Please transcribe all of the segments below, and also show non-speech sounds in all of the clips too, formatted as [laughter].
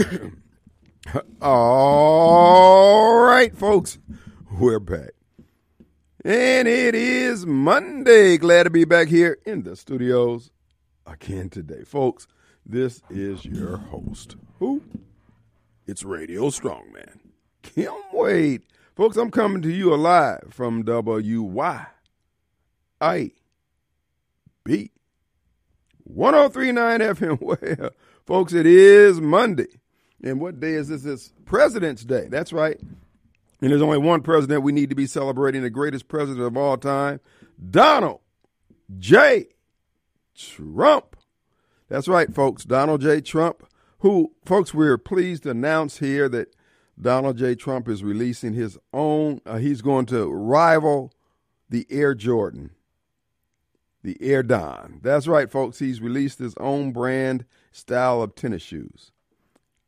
[coughs] All right, folks, we're back. And it is Monday. Glad to be back here in the studios again today. Folks, this is your host. Who? It's Radio Strongman. Kim Wade. Folks, I'm coming to you alive from WYAB 1039 FM. [laughs] Well, folks, it is Monday. And what day is this? It's President's Day. That's right. And there's only one president we need to be celebrating, the greatest president of all time, Donald J. Trump. That's right, folks. Donald J. Trump, who, folks, we're pleased to announce here that Donald J. Trump is releasing his own, uh, he's going to rival the Air Jordan, the Air Don. That's right, folks. He's released his own brand style of tennis shoes.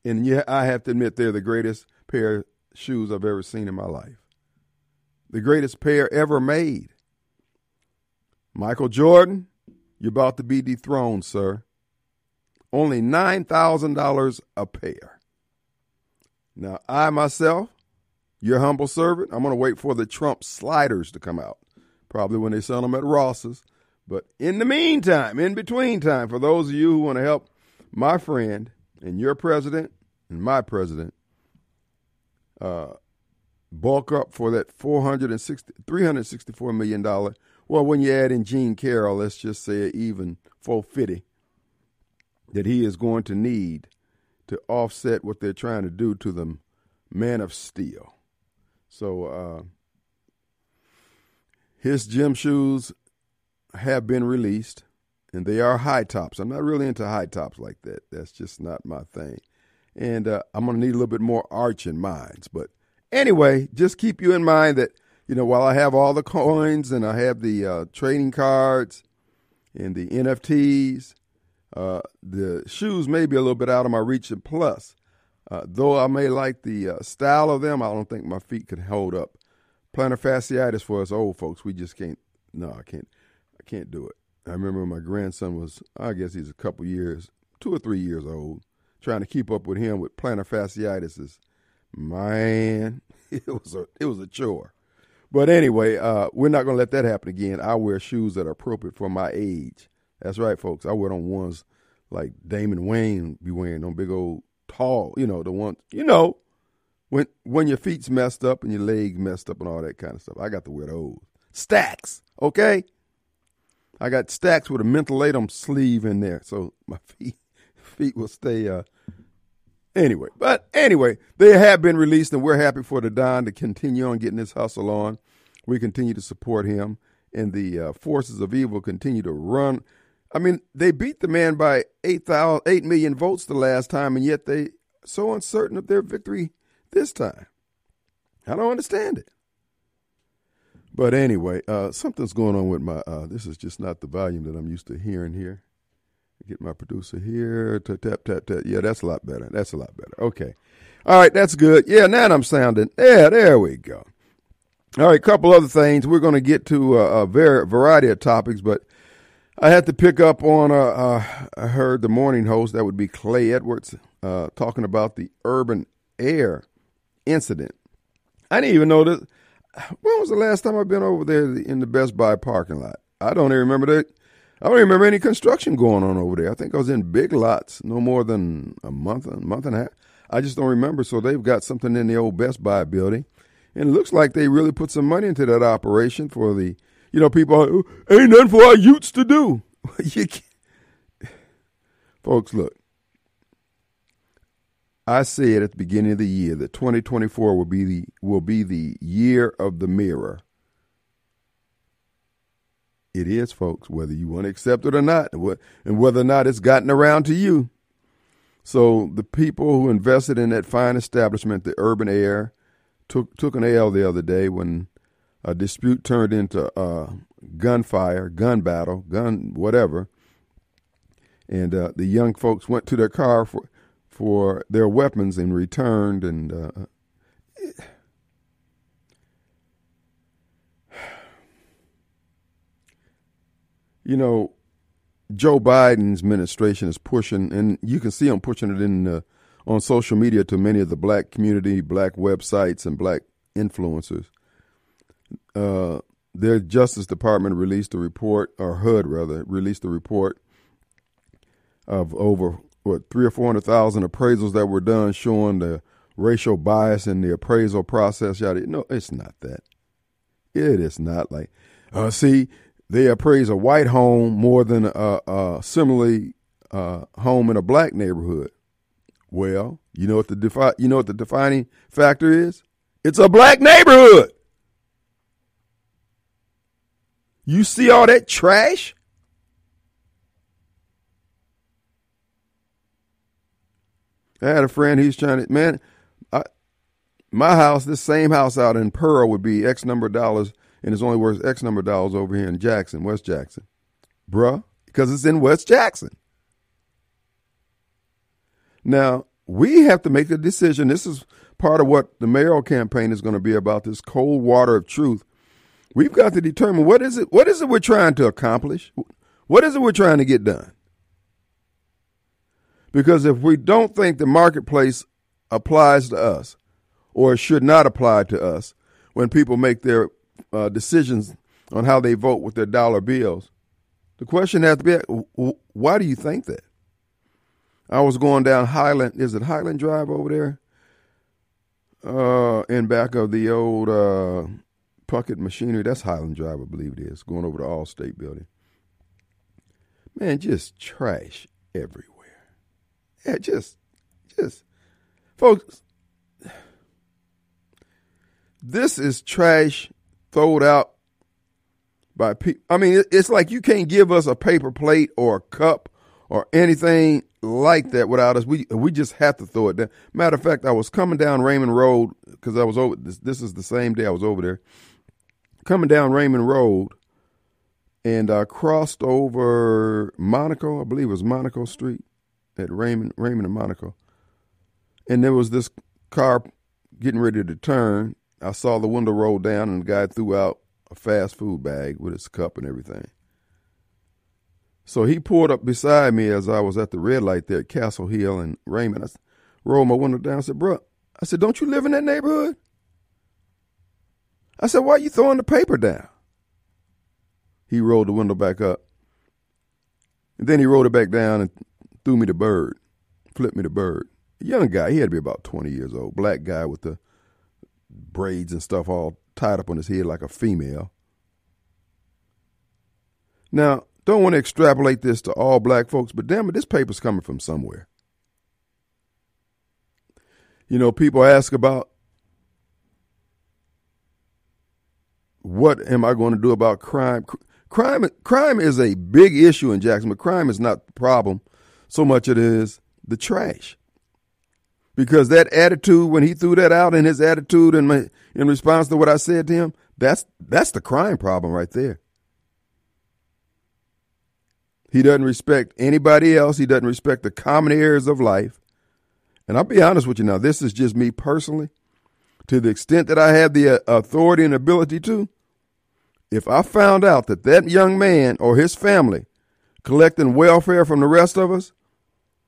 And yeah, I have to admit, they're the greatest pair of shoes I've ever seen in my life. The greatest pair ever made. Michael Jordan, you're about to be dethroned, sir. Only $9,000 a pair. Now, I myself, your humble servant, I'm going to wait for the Trump sliders to come out. Probably when they sell them at Ross's. But in the meantime, in between time, for those of you who want to help my friend and your president and my president uh, bulk up for that 460, $364 million. Well, when you add in Jean Carroll, let's just say even 450 that he is going to need to offset what they're trying to do to the man of steel. So uh, his gym shoes have been released, and they are high tops. I'm not really into high tops like that. That's just not my thing. And uh, I'm going to need a little bit more arch in mines. But anyway, just keep you in mind that, you know, while I have all the coins and I have the uh, trading cards and the NFTs, uh, the shoes may be a little bit out of my reach. And plus, uh, though I may like the uh, style of them, I don't think my feet could hold up. Plantar fasciitis for us old folks, we just can't. No, I can't. I can't do it. I remember my grandson was, I guess he's a couple years, two or three years old, trying to keep up with him with plantar fasciitis. Is, man, [laughs] it was a it was a chore. But anyway, uh, we're not going to let that happen again. I wear shoes that are appropriate for my age. That's right, folks. I wear them ones like Damon Wayans be wearing, them big old tall, you know, the ones, you know, when when your feet's messed up and your legs messed up and all that kind of stuff. I got to wear those. Stacks, okay? I got stacks with a mentholatum sleeve in there, so my [laughs] feet feet will stay. Uh, anyway, but anyway, they have been released, and we're happy for the Don to continue on getting this hustle on. We continue to support him, and the uh, forces of evil continue to run. I mean, they beat the man by 8, 000, 8 million votes the last time, and yet they so uncertain of their victory this time. I don't understand it. But anyway, uh, something's going on with my. Uh, this is just not the volume that I'm used to hearing here. Get my producer here. Tap, tap, tap, tap. Yeah, that's a lot better. That's a lot better. Okay. All right, that's good. Yeah, now I'm sounding. Yeah, there we go. All right, a couple other things. We're going to get to a, a very variety of topics, but I had to pick up on. Uh, uh, I heard the morning host, that would be Clay Edwards, uh, talking about the urban air incident. I didn't even know that. When was the last time I've been over there in the Best Buy parking lot? I don't even remember that. I don't remember any construction going on over there. I think I was in big lots no more than a month, a month and a half. I just don't remember. So they've got something in the old Best Buy building, and it looks like they really put some money into that operation for the, you know, people ain't nothing for our youths to do. [laughs] you Folks, look. I said at the beginning of the year that 2024 will be the will be the year of the mirror. It is, folks, whether you want to accept it or not, and whether or not it's gotten around to you. So the people who invested in that fine establishment, the Urban Air, took took an L the other day when a dispute turned into uh, gunfire, gun battle, gun whatever, and uh, the young folks went to their car for for their weapons and returned and. Uh, [sighs] you know, Joe Biden's administration is pushing, and you can see them pushing it in the, on social media to many of the black community, black websites, and black influencers. Uh, their Justice Department released a report, or HUD rather, released a report of over what three or four hundred thousand appraisals that were done showing the racial bias in the appraisal process. Yada. No, it's not that. It is not like, uh, see, they appraise a white home more than a, a similarly uh, home in a black neighborhood. Well, you know what the defi- you know what the defining factor is? It's a black neighborhood. You see all that trash? I had a friend, he's trying to, man, I, my house, this same house out in Pearl would be X number of dollars, and it's only worth X number of dollars over here in Jackson, West Jackson. Bruh, because it's in West Jackson. Now, we have to make the decision. This is part of what the mayoral campaign is going to be about this cold water of truth. We've got to determine what is it what is it we're trying to accomplish? What is it we're trying to get done? Because if we don't think the marketplace applies to us or should not apply to us when people make their uh, decisions on how they vote with their dollar bills, the question has to be why do you think that? I was going down Highland, is it Highland Drive over there? Uh, in back of the old uh, Puckett Machinery. That's Highland Drive, I believe it is, going over the Allstate building. Man, just trash everywhere. Yeah, just, just, folks, this is trash thrown out by people. I mean, it's like you can't give us a paper plate or a cup or anything like that without us. We we just have to throw it down. Matter of fact, I was coming down Raymond Road because I was over. This, this is the same day I was over there. Coming down Raymond Road, and I crossed over Monaco. I believe it was Monaco Street, at Raymond, Raymond and Monaco. And there was this car getting ready to turn. I saw the window roll down and the guy threw out a fast food bag with his cup and everything. So he pulled up beside me as I was at the red light there at Castle Hill and Raymond. I rolled my window down. I said, bro, I said, don't you live in that neighborhood? I said, why are you throwing the paper down? He rolled the window back up. And then he rolled it back down and threw me the bird, flipped me the bird. A young guy, he had to be about 20 years old, black guy with the braids and stuff all tied up on his head like a female. Now, don't want to extrapolate this to all black folks, but damn it, this paper's coming from somewhere. You know, people ask about what am I going to do about crime? Crime, crime is a big issue in Jackson, but crime is not the problem so much it is the trash. Because that attitude, when he threw that out in his attitude in, my, in response to what I said to him, that's, that's the crime problem right there. He doesn't respect anybody else. He doesn't respect the common areas of life. And I'll be honest with you now, this is just me personally. To the extent that I have the uh, authority and ability to, if I found out that that young man or his family collecting welfare from the rest of us,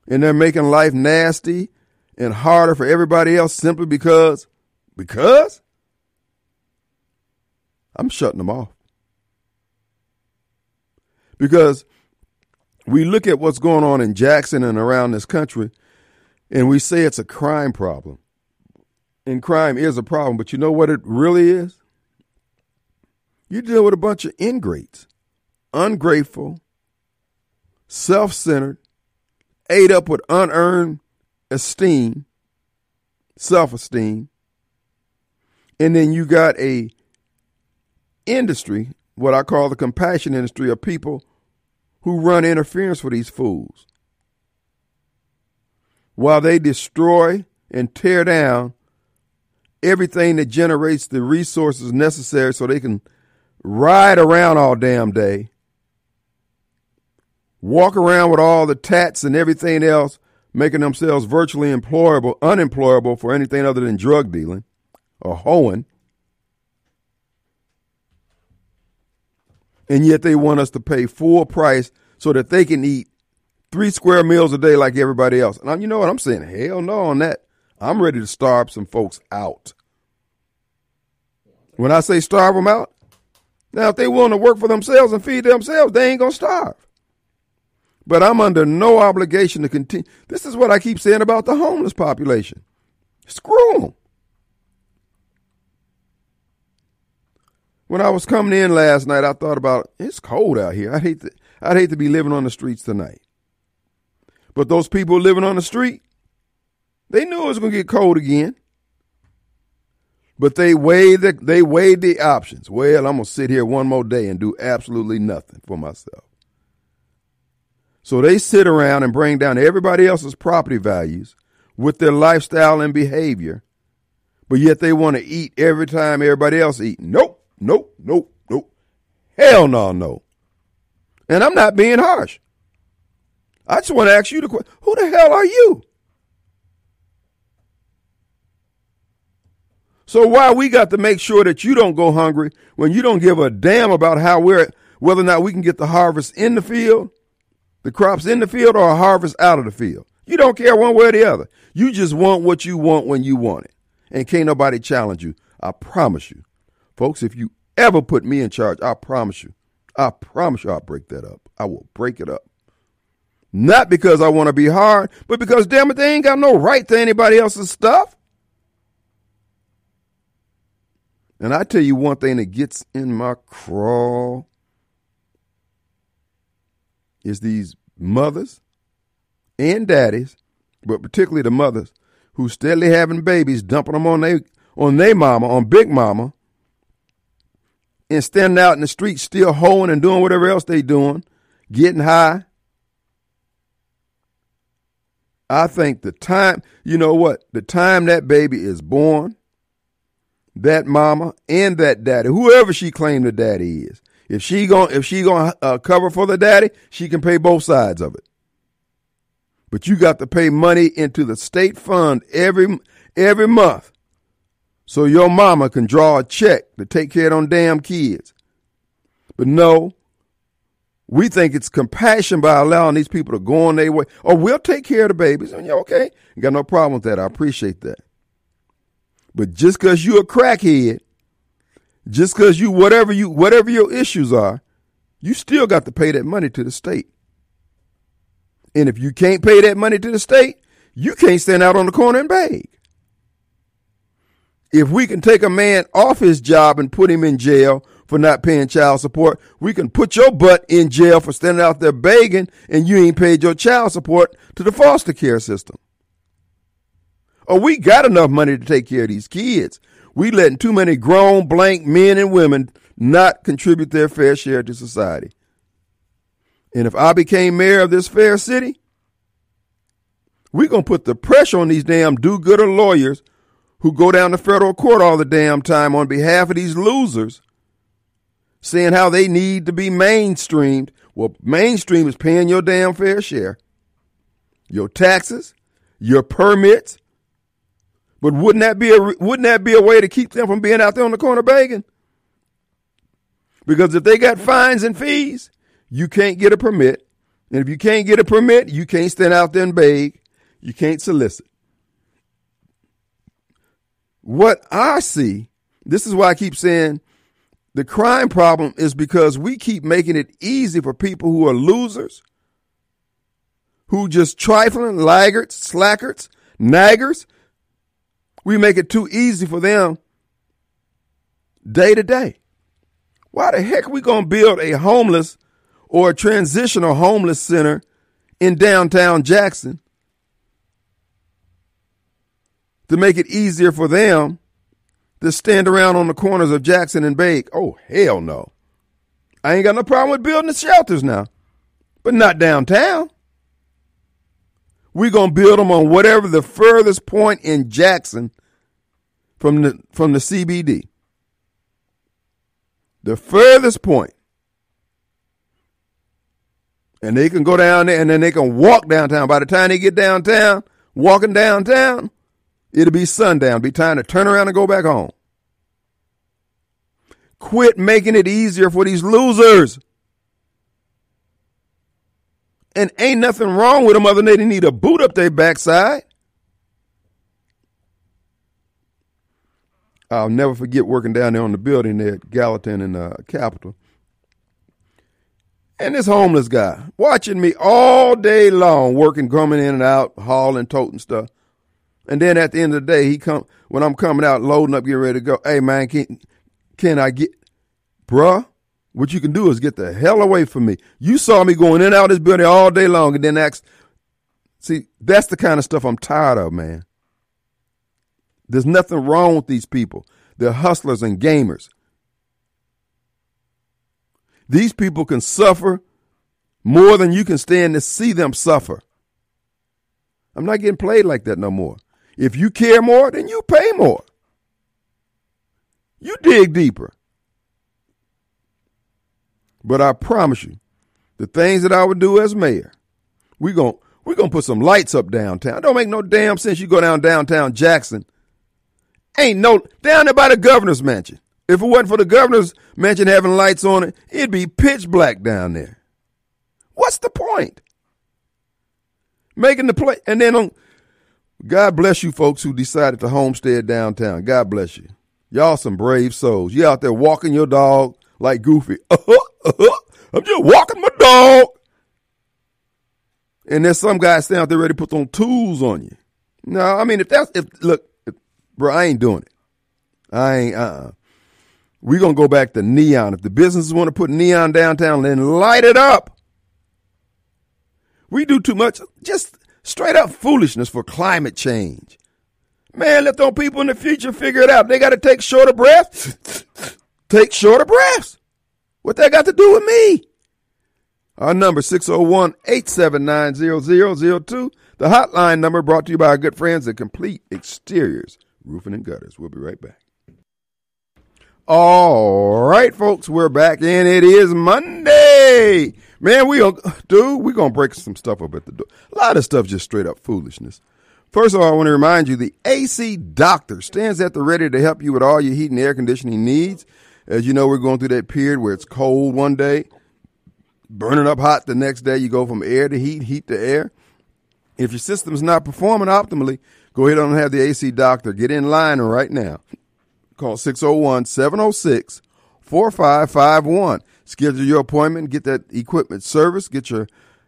and they're making life nasty and harder for everybody else simply because because I'm shutting them off. Because we look at what's going on in Jackson and around this country and we say it's a crime problem. And crime is a problem, but you know what it really is? You deal with a bunch of ingrates, ungrateful, self centered, ate up with unearned esteem, self esteem, and then you got a industry, what I call the compassion industry, of people who run interference for these fools. While they destroy and tear down everything that generates the resources necessary so they can ride around all damn day walk around with all the tats and everything else, making themselves virtually employable, unemployable for anything other than drug dealing or hoeing. And yet they want us to pay full price so that they can eat three square meals a day like everybody else. And you know what? I'm saying, hell no on that. I'm ready to starve some folks out. When I say starve them out, now if they willing to work for themselves and feed themselves, they ain't gonna starve. But I'm under no obligation to continue. This is what I keep saying about the homeless population. Screw them. When I was coming in last night, I thought about it's cold out here. I'd hate to, I'd hate to be living on the streets tonight. But those people living on the street, they knew it was going to get cold again. But they weighed the, they weighed the options. Well, I'm going to sit here one more day and do absolutely nothing for myself. So they sit around and bring down everybody else's property values with their lifestyle and behavior, but yet they want to eat every time everybody else eats. Nope, nope, nope, nope. Hell no, no. And I'm not being harsh. I just want to ask you the question: Who the hell are you? So why we got to make sure that you don't go hungry when you don't give a damn about how we're whether or not we can get the harvest in the field, the crops in the field, or a harvest out of the field. You don't care one way or the other. You just want what you want when you want it. And can't nobody challenge you. I promise you. Folks, if you ever put me in charge, I promise you. I promise you I'll break that up. I will break it up. Not because I want to be hard, but because damn it, they ain't got no right to anybody else's stuff. And I tell you one thing that gets in my crawl is these mothers and daddies, but particularly the mothers who steadily having babies, dumping them on they on they mama, on big mama, and standing out in the street still hoeing and doing whatever else they doing, getting high. I think the time, you know what, the time that baby is born, that mama and that daddy, whoever she claimed the daddy is. If she going if she going to uh, cover for the daddy, she can pay both sides of it. But you got to pay money into the state fund every every month, so your mama can draw a check to take care of them damn kids. But no, we think it's compassion by allowing these people to go on their way. Or oh, we'll take care of the babies. And you're okay. You got no problem with that. I appreciate that. But just because you're a crackhead, just because you whatever you whatever your issues are, you still got to pay that money to the state. And if you can't pay that money to the state, you can't stand out on the corner and beg. If we can take a man off his job and put him in jail for not paying child support, we can put your butt in jail for standing out there begging and you ain't paid your child support to the foster care system. Oh, we got enough money to take care of these kids. We letting too many grown blank men and women not contribute their fair share to society. And if I became mayor of this fair city, we're going to put the pressure on these damn do gooder lawyers who go down to federal court all the damn time on behalf of these losers, saying how they need to be mainstreamed. Well, mainstream is paying your damn fair share, your taxes, your permits, but wouldn't that be a wouldn't that be a way to keep them from being out there on the corner begging? Because if they got fines and fees, you can't get a permit. And if you can't get a permit, you can't stand out there and beg. You can't solicit. What I see, this is why I keep saying the crime problem is because we keep making it easy for people who are losers, who just trifling, laggards, slackers, naggers, we make it too easy for them day to day. Why the heck are we going to build a homeless or a transitional homeless center in downtown Jackson to make it easier for them to stand around on the corners of Jackson and Bake? Oh, hell no. I ain't got no problem with building the shelters now, but not downtown. We're going to build them on whatever the furthest point in Jackson from the, from the CBD. The furthest point. And they can go down there and then they can walk downtown. By the time they get downtown, walking downtown, it'll be sundown. Be time to turn around and go back home. Quit making it easier for these losers. And ain't nothing wrong with them other than need a boot up their backside. I'll never forget working down there on the building there at Gallatin and uh, Capitol. And this homeless guy watching me all day long, working, coming in and out, hauling, toting stuff. And then at the end of the day, he come when I'm coming out, loading up, getting ready to go. Hey man, can can I get, bruh? What you can do is get the hell away from me. You saw me going in and out of this building all day long, and then ask. See, that's the kind of stuff I'm tired of, man. There's nothing wrong with these people. They're hustlers and gamers. These people can suffer more than you can stand to see them suffer. I'm not getting played like that no more. If you care more, then you pay more. You dig deeper. But I promise you, the things that I would do as mayor, we're going we gonna put some lights up downtown. Don't make no damn sense you go down downtown Jackson. Ain't no down there by the governor's mansion. If it wasn't for the governor's mansion having lights on it, it'd be pitch black down there. What's the point? Making the play and then on God bless you folks who decided to homestead downtown. God bless you. Y'all some brave souls. You out there walking your dog like Goofy. [laughs] Uh-huh. I'm just walking my dog. And there's some guy standing out there ready to put some tools on you. No, I mean, if that's, if, look, if, bro, I ain't doing it. I ain't, uh uh-uh. Going to go back to neon. If the businesses want to put neon downtown, then light it up. We do too much, just straight up foolishness for climate change. Man, let those people in the future figure it out. They got to take shorter breaths. [sniffs] take shorter breaths. What that got to do with me? Our number 601-879-0002. The hotline number brought to you by our good friends at Complete Exteriors, Roofing and Gutters. We'll be right back. All right, folks, we're back and it is Monday. Man, we are, dude, we're to break some stuff up at the door. A lot of stuff just straight up foolishness. First of all, I want to remind you the AC Doctor stands at the ready to help you with all your heat and air conditioning needs. As you know, we're going through that period where it's cold one day, burning up hot the next day. You go from air to heat, heat to air. If your system's not performing optimally, go ahead and have the AC Doctor. Get in line right now. Call 601 706 4551. Schedule your appointment, get that equipment service, get your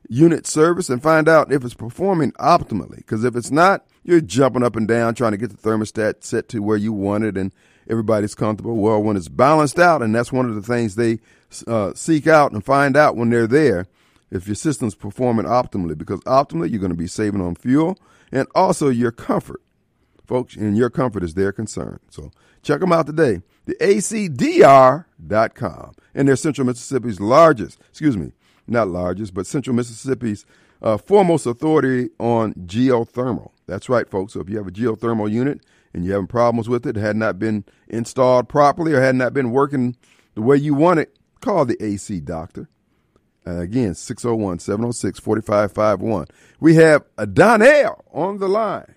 unit service and find out if it's performing optimally. Because if it's not, you're jumping up and down trying to get the thermostat set to where you want it and everybody's comfortable. Well, when it's balanced out, and that's one of the things they uh, seek out and find out when they're there, if your system's performing optimally. Because optimally, you're going to be saving on fuel and also your comfort, folks. And your comfort is their concern. So check them out today. The ACDR.com. And they're Central Mississippi's largest, excuse me, not largest, but Central Mississippi's uh, foremost authority on geothermal. That's right, folks. So if you have a geothermal unit and you're having problems with it, had not been installed properly or had not been working the way you want it, call the AC doctor. Uh, again, 601 706 4551. We have a Donnell on the line.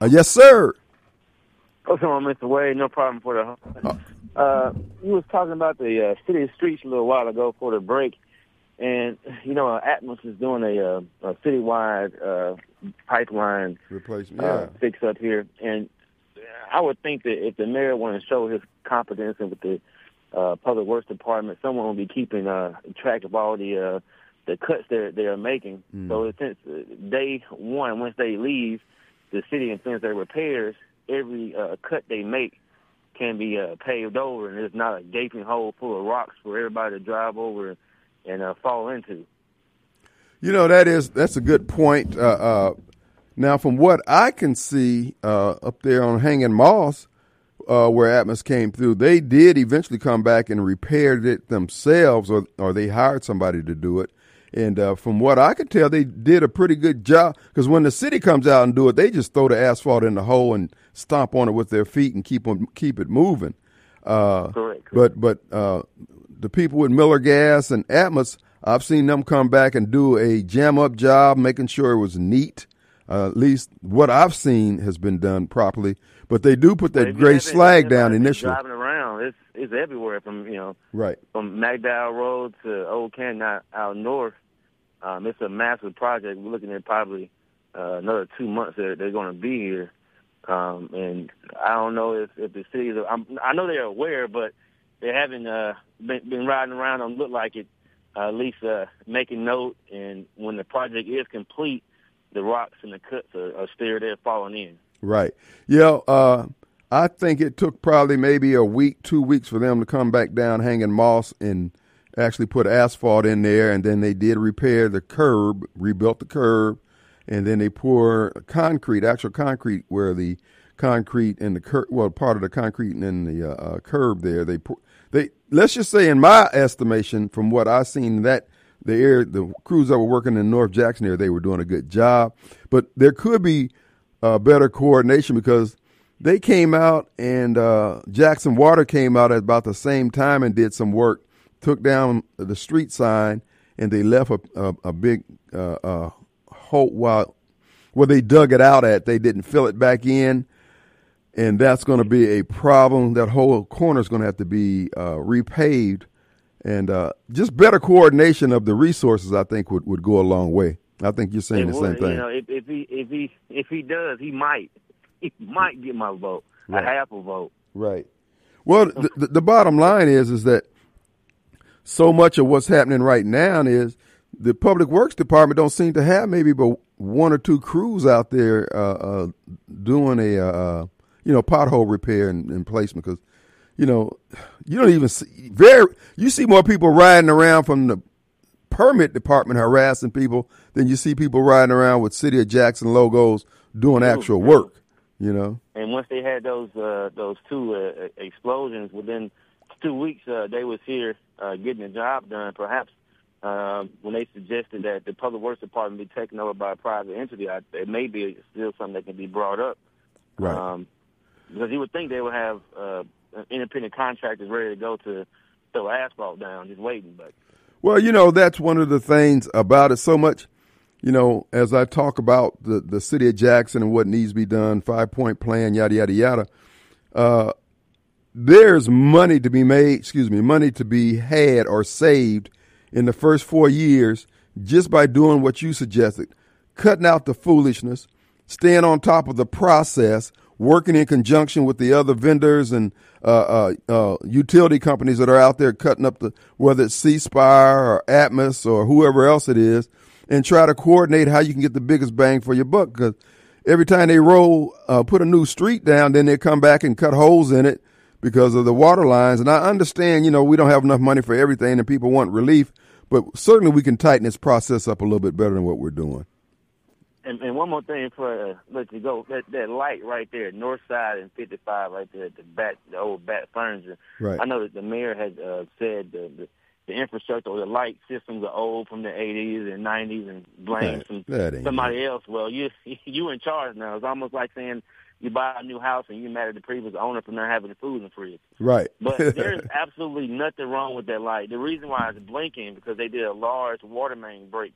Uh, yes, sir. What's going on, Mr. Wade? No problem for the. Uh, uh, you was talking about the uh, city streets a little while ago for the break, and you know, Atmos is doing a, uh, a citywide uh, pipeline replacement uh, yeah. fix up here, and I would think that if the mayor wanted to show his competence and with the uh, public works department, someone will be keeping uh, track of all the uh, the cuts they're they're making. Mm. So since uh, day one, once they leave the city and since their repairs, every uh, cut they make can be uh, paved over, and there's not a gaping hole full of rocks for everybody to drive over and uh, fall into. You know that is that's a good point. Uh, uh, now, from what I can see uh, up there on Hanging Moss, uh, where Atmos came through, they did eventually come back and repaired it themselves, or or they hired somebody to do it. And uh, from what I could tell, they did a pretty good job. Because when the city comes out and do it, they just throw the asphalt in the hole and stomp on it with their feet and keep them, keep it moving. Uh, correct, correct. But but uh, the people with Miller Gas and Atmos, I've seen them come back and do a jam up job, making sure it was neat. Uh, at least what I've seen has been done properly. But they do put that gray slag down initially. Driving around, it's it's everywhere from you know right from McDowell Road to Old Canton out, out north. Um, it's a massive project. We're looking at probably uh, another two months that they're going to be here. Um, and I don't know if, if the cities, are, I'm, I know they're aware, but they haven't uh, been, been riding around and look like it, uh, at least uh, making note. And when the project is complete, the rocks and the cuts are, are still there falling in. Right. Yeah. Uh, I think it took probably maybe a week, two weeks for them to come back down hanging moss and actually put asphalt in there. And then they did repair the curb, rebuilt the curb, and then they pour concrete, actual concrete, where the concrete and the curb, well, part of the concrete and then the uh, uh, curb there, they pour, they let's just say, in my estimation, from what I've seen that the air, the crews that were working in North Jackson area, they were doing a good job. But there could be uh, better coordination because they came out and uh, Jackson Water came out at about the same time and did some work, took down the street sign, and they left a, a, a big uh, uh, hole while where they dug it out at. They didn't fill it back in, and that's going to be a problem. That whole corner is going to have to be uh, repaved, and uh, just better coordination of the resources, I think, would, would go a long way. I think you're saying the same thing. You know, if, if he if he if he does, he might [laughs] he might get my vote, right. a half a vote. Right. Well, the, the, the bottom line is is that so much of what's happening right now is the public works department don't seem to have maybe but one or two crews out there uh, uh, doing a uh, uh you know pothole repair and, and placement because you know you don't even see very you see more people riding around from the permit department harassing people than you see people riding around with city of jackson logos doing actual work you know and once they had those uh, those two uh, explosions within two weeks they was here getting the job done perhaps um, when they suggested that the public works department be taken over by a private entity, I, it may be still something that can be brought up. Right. Um, because you would think they would have uh, independent contractors ready to go to throw asphalt down, just waiting. But well, you know that's one of the things about it. So much, you know, as I talk about the the city of Jackson and what needs to be done, five point plan, yada yada yada. Uh, there's money to be made. Excuse me, money to be had or saved in the first four years just by doing what you suggested, cutting out the foolishness, staying on top of the process, working in conjunction with the other vendors and uh, uh, uh, utility companies that are out there cutting up the whether it's C Spire or Atmos or whoever else it is, and try to coordinate how you can get the biggest bang for your buck. Because every time they roll, uh, put a new street down, then they come back and cut holes in it because of the water lines. And I understand, you know, we don't have enough money for everything, and people want relief. But certainly we can tighten this process up a little bit better than what we're doing. And, and one more thing for uh, let you go that that light right there, north side and 55 right there, the Batte, the old Batte furniture. Right. I know that the mayor had uh, said the, the the infrastructure or the light systems are old from the 80s and 90s and blame some, somebody else. Well, you [laughs] you in charge now. It's almost like saying you buy a new house and you mad at the previous owner for not having the food in the fridge. Right. but [laughs] there's absolutely nothing wrong with that light. The reason why it's blinking because they did a large water main break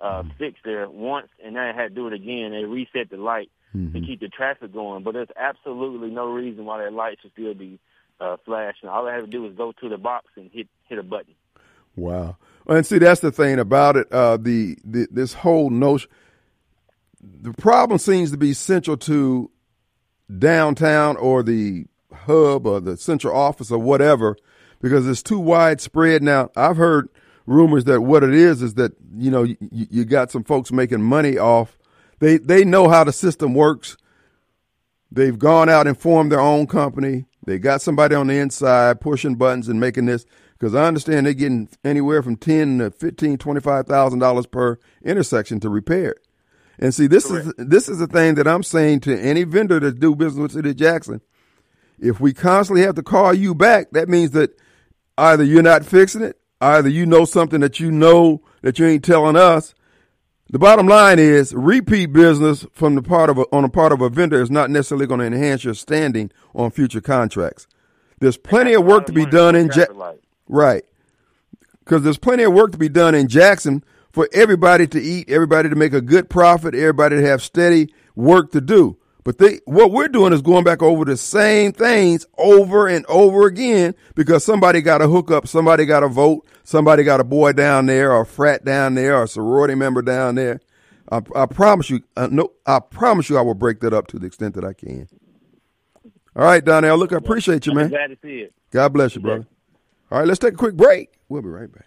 uh mm-hmm. fix there once and then they had to do it again. They reset the light mm-hmm. to keep the traffic going. But there's absolutely no reason why that light should still be uh flashing. All they have to do is go to the box and hit hit a button. Wow. And see that's the thing about it. Uh the, the this whole notion the problem seems to be central to downtown or the hub or the central office or whatever because it's too widespread. Now, I've heard rumors that what it is is that, you know, you, you got some folks making money off. They, they know how the system works. They've gone out and formed their own company. They got somebody on the inside pushing buttons and making this because I understand they're getting anywhere from ten to fifteen, twenty-five thousand dollars per intersection to repair it. And see, this Correct. is this is the thing that I'm saying to any vendor that do business with City Jackson. If we constantly have to call you back, that means that either you're not fixing it, either you know something that you know that you ain't telling us. The bottom line is repeat business from the part of a, on a part of a vendor is not necessarily going to enhance your standing on future contracts. There's plenty of work to be done in Jackson, right? Because there's plenty of work to be done in Jackson for everybody to eat, everybody to make a good profit, everybody to have steady work to do. But they, what we're doing is going back over the same things over and over again because somebody got a hookup, somebody got a vote, somebody got a boy down there, or a frat down there, or a sorority member down there. I, I promise you, uh, no, I promise you, I will break that up to the extent that I can. All right, Donnell. Look, I appreciate you, man. Glad to see it. God bless you, brother. All right, let's take a quick break. We'll be right back.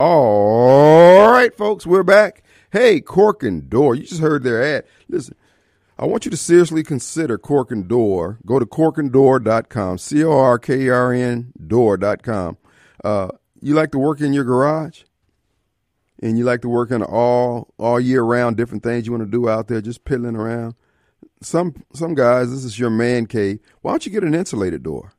All right, folks, we're back. Hey, Cork and Door, you just heard their ad. Listen, I want you to seriously consider Cork and Door. Go to corkanddoor.com, C O R K R N door.com. Uh, you like to work in your garage? And you like to work in all all year round different things you want to do out there, just piddling around. Some some guys, this is your man cave. Why don't you get an insulated door?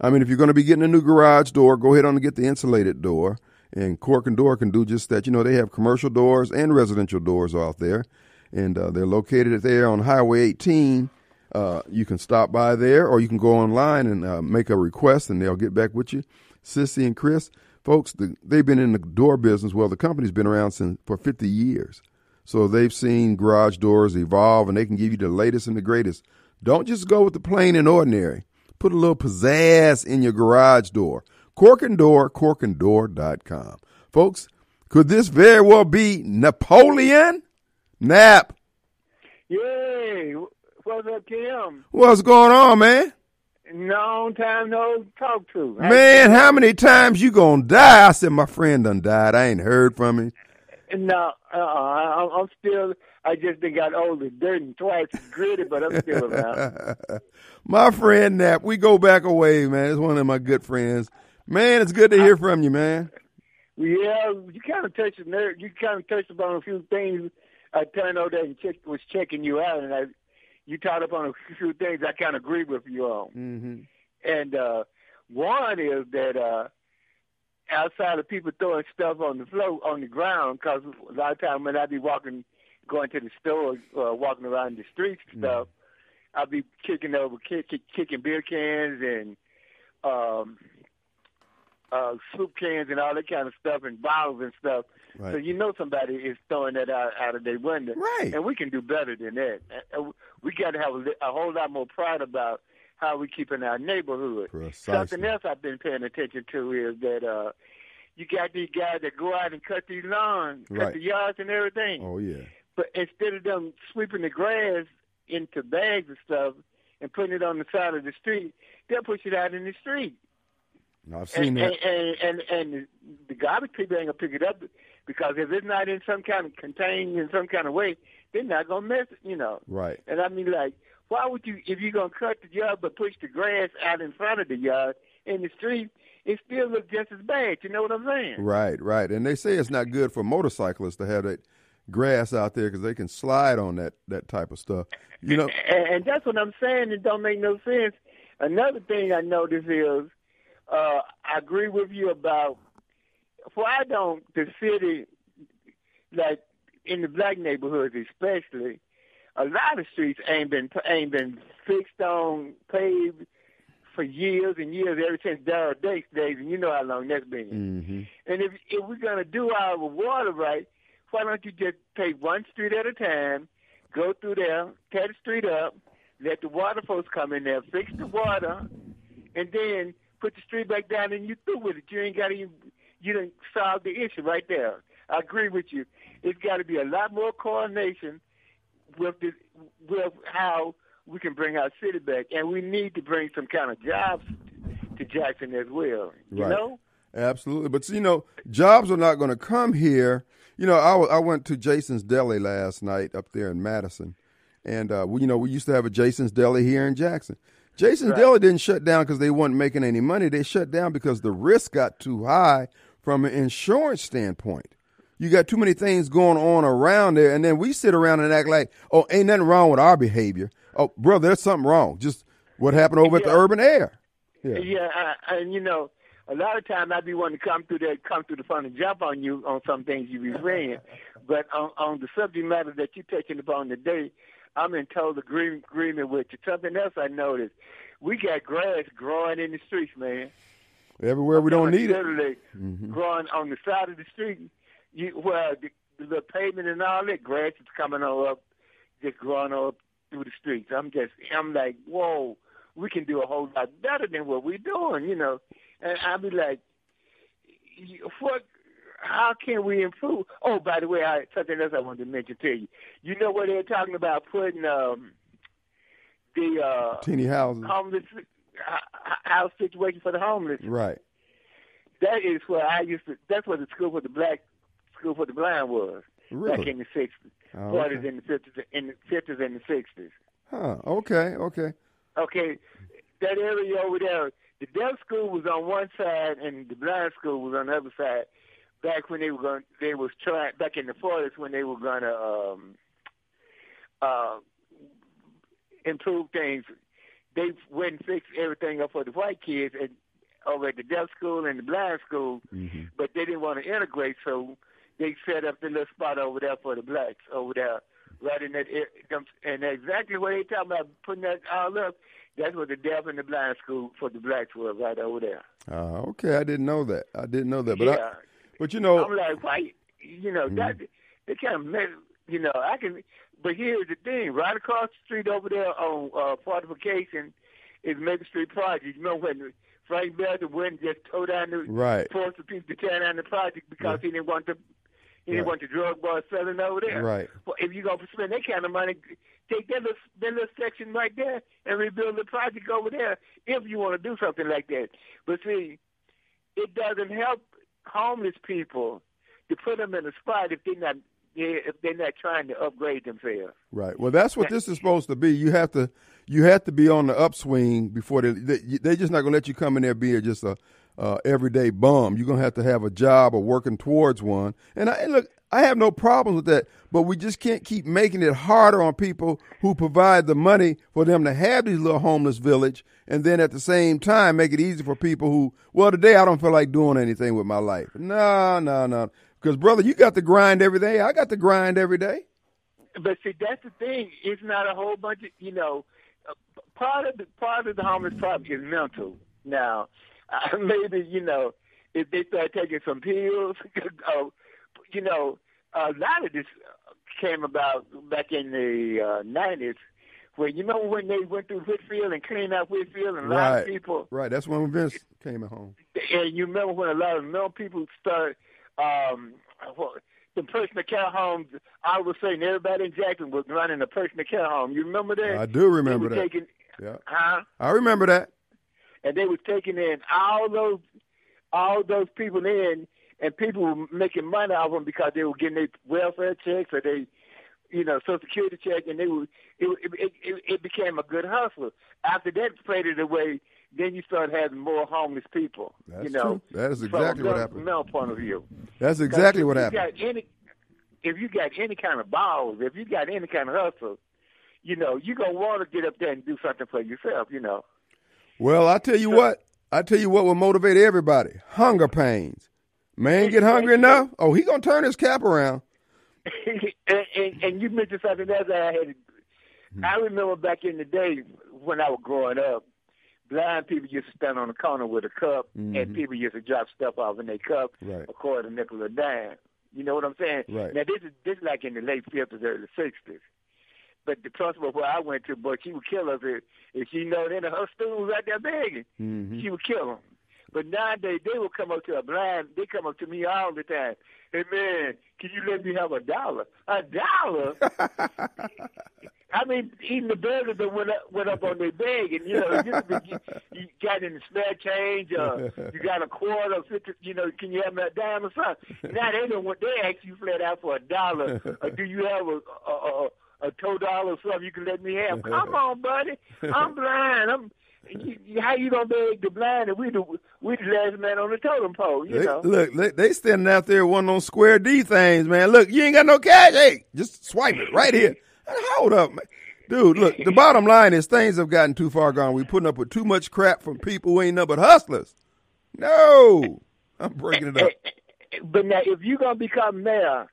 I mean, if you're going to be getting a new garage door, go ahead on and get the insulated door. And Cork and Door can do just that. You know, they have commercial doors and residential doors out there, and uh, they're located there on Highway 18. Uh, you can stop by there, or you can go online and uh, make a request, and they'll get back with you. Sissy and Chris, folks, the, they've been in the door business. Well, the company's been around since for 50 years, so they've seen garage doors evolve, and they can give you the latest and the greatest. Don't just go with the plain and ordinary. Put a little pizzazz in your garage door. Cork and Door, corkanddoor.com. Folks, could this very well be Napoleon? Nap. Yay! What's up, Kim? What's going on, man? Long time no talk to. Man, how many times you gonna die? I said my friend done died. I ain't heard from him. No, uh, I'm still. I just been got older, dirty, and twice gritty, but I'm still around. [laughs] my friend Nap, we go back away, man. It's one of my good friends. Man, it's good to hear from you, man. Yeah, you kind of touched nerve. You kind of touched upon a few things. I turned over there and check, was checking you out, and I, you taught up on a few things I kind of agree with you on. Mm-hmm. And uh, one is that uh, outside of people throwing stuff on the floor, on the ground, because a lot of times when I be walking, going to the store, uh, walking around the streets and stuff, mm-hmm. I'll be kicking over, kick, kick, kicking beer cans and um, uh, soup cans and all that kind of stuff and bottles and stuff. Right. So you know somebody is throwing that out, out of their window. Right. And we can do better than that. We got to have a, a whole lot more pride about how we keep in our neighborhood. Precisely. Something else I've been paying attention to is that uh, you got these guys that go out and cut these lawns, cut Right. the yards and everything. Oh yeah. But instead of them sweeping the grass into bags and stuff and putting it on the side of the street, they'll push it out in the street. No, I've seen and, that. And, and, and, and the garbage people ain't gonna pick it up because if it's not in some kind of contained in some kind of way, they're not gonna mess it, you know. Right. And I mean, like, why would you if you're gonna cut the yard but push the grass out in front of the yard in the street? It still looks just as bad. You know what I'm saying? Right, right. And they say it's not good for motorcyclists to have that grass out there because they can slide on that that type of stuff. You know. And, and that's what I'm saying. It don't make no sense. Another thing I notice is, uh, I agree with you about why don't the city, like in the black neighborhoods especially, a lot of streets ain't been ain't been fixed on paved for years and years ever since Darrell Dates days, and you know how long that's been. Mm-hmm. And if if we're gonna do our water right, why don't you just take one street at a time, go through there, tear the street up, let the water folks come in there, fix the water, and then put the street back down, and you through with it. You ain't got to you didn't solve the issue right there. I agree with you. It's got to be a lot more coordination with the with how we can bring our city back, and we need to bring some kind of jobs to Jackson as well. You Right. know. Absolutely. But, you know, jobs are not going to come here. You know, I, I went to Jason's Deli last night up there in Madison. And, uh, we, you know, we used to have a Jason's Deli here in Jackson. Jason's Right. Didn't shut down because they weren't making any money. They shut down because the risk got too high from an insurance standpoint. You got too many things going on around there. And then we sit around and act like, oh, ain't nothing wrong with our behavior. Oh, brother, there's something wrong. Just what happened over at the urban air. Yeah. Yeah, I, and you know, a lot of times I'd be wanting to come through there, come through the front and jump on you on some things you be saying, but on, on the subject matter that you're touching upon today, I'm in total agreement with you. Something else I noticed, we got grass growing in the streets, man. Everywhere we don't need it. literally Mhm. growing on the side of the street, you, where the, the pavement and all that grass is coming on up, just growing up through the streets. I'm just, I'm like, whoa, we can do a whole lot better than what we're doing, you know. And I'll be like, what? How can we improve? Oh, by the way, I, something else I wanted to mention to you. You know what they're talking about putting um, the uh, Teeny houses. homeless h- h- house situation for the homeless. Right. That is where I used to. That's where the school for the black school for the blind was back in the sixties, Oh, forties okay. in the fifties, in the fifties and the sixties. Huh. Okay. Okay. Okay, that area over there, the deaf school was on one side and the blind school was on the other side. Back when they were going, they was trying back in the forties when they were going to um, uh, improve things. They went and fixed everything up for the white kids and over at the deaf school and the blind school, hmm but they didn't want to integrate, so they set up the little spot over there for the blacks over there, right in that. And exactly what they talking about putting that all up. That's what the deaf and the blind school for the blacks was right over there. Uh, okay. I didn't know that. I didn't know that. But yeah, I, but you know, I'm like, why? You know that they kind of mess. You know, I can. But here's the thing: right across the street over there on uh, Fortification is Maple Street Project. You know when Frank Belcher went and just tore down the right. forced the people to tear down the project because he didn't want the he didn't Right. want the drug boys selling over there. Right. Well, if you're gonna spend that kind of money, take that little, that little section right there and rebuild the project over there. If you want to do something like that, but see, it doesn't help homeless people to put them in a spot if they're not if they're not trying to upgrade themselves. Right. Well, that's what this is supposed to be. You have to you have to be on the upswing before they they they're just not going to let you come in there be just a uh, everyday bum. You're going to have to have a job or working towards one. And I and look, I have no problems with that, but we just can't keep making it harder on people who provide the money for them to have these little homeless village and then at the same time make it easy for people who well, today I don't feel like doing anything with my life. No, no, no. Cuz brother, you got to grind every day. I got to grind every day. But see, that's the thing. It's not a whole bunch of you know. Part of the part of the homeless problem is mental. Now, [laughs] maybe you know if they start taking some pills, uh, [laughs] you know, a lot of this came about back in the nineties. where you know when they went through Whitfield and cleaned out Whitfield, and a lot of people Right. That's when Vince came at home. and you remember when a lot of male people started, um what, the personal care homes I was saying everybody in Jackson was running a personal care home. You remember that? I do remember that. Taking, Yeah. huh? I remember that. And they was taking in all those all those people in and people were making money off of them because they were getting their welfare checks or they you know, social security check, and they were, it, it, it, it became a good hustle. After that faded away, then you start having more homeless people. That's you know, true. That is exactly a what happened. Male point of view. That's exactly if what you happened. Got any, if you got any kind of balls, if you got any kind of hustle, you know, you're gonna want to get up there and do something for yourself. You know. Well, I tell you what. I tell you what will motivate everybody. Hunger pains. Man get hungry enough. Oh, he gonna turn his cap around. [laughs] and, and, and you mentioned something else I had. Hmm. I remember back in the day when I was growing up, blind people used to stand on the corner with a cup, Mhm. and people used to drop stuff off in their cup, Right. a quarter, a nickel, a dime. You know what I'm saying? Right. Now this is this is like in the late fifties, early sixties. But the principal where I went to, boy, she would kill us if, if she know that her stool was out there begging. hmm She would kill them. But nowadays they will come up to a blind. They come up to me all the time. Hey man, can you let me have a dollar? A dollar? [laughs] I mean, even the beggars that went up, went up on their bag, and you know, it used to be, you, you got in the spare change, uh, you got a quarter, fifty, you know, can you have me a dime or something? Now they don't want. They ask you flat out for a dollar. or do you have a a, a, a two dollar or something you can let me have? [laughs] Come on, buddy. I'm blind. I'm. You, you- how you gonna beg the blind and we the we the last man on the totem pole? You They, know. look, they, they standing out there one those square D things, man. Look, you ain't got no cash. Hey, just swipe it right here. Hold up, man. Dude, look, the bottom line is things have gotten too far gone. We're putting up with too much crap from people who ain't nothing but hustlers. No. I'm breaking it up. [laughs] But now, if you're gonna become mayor,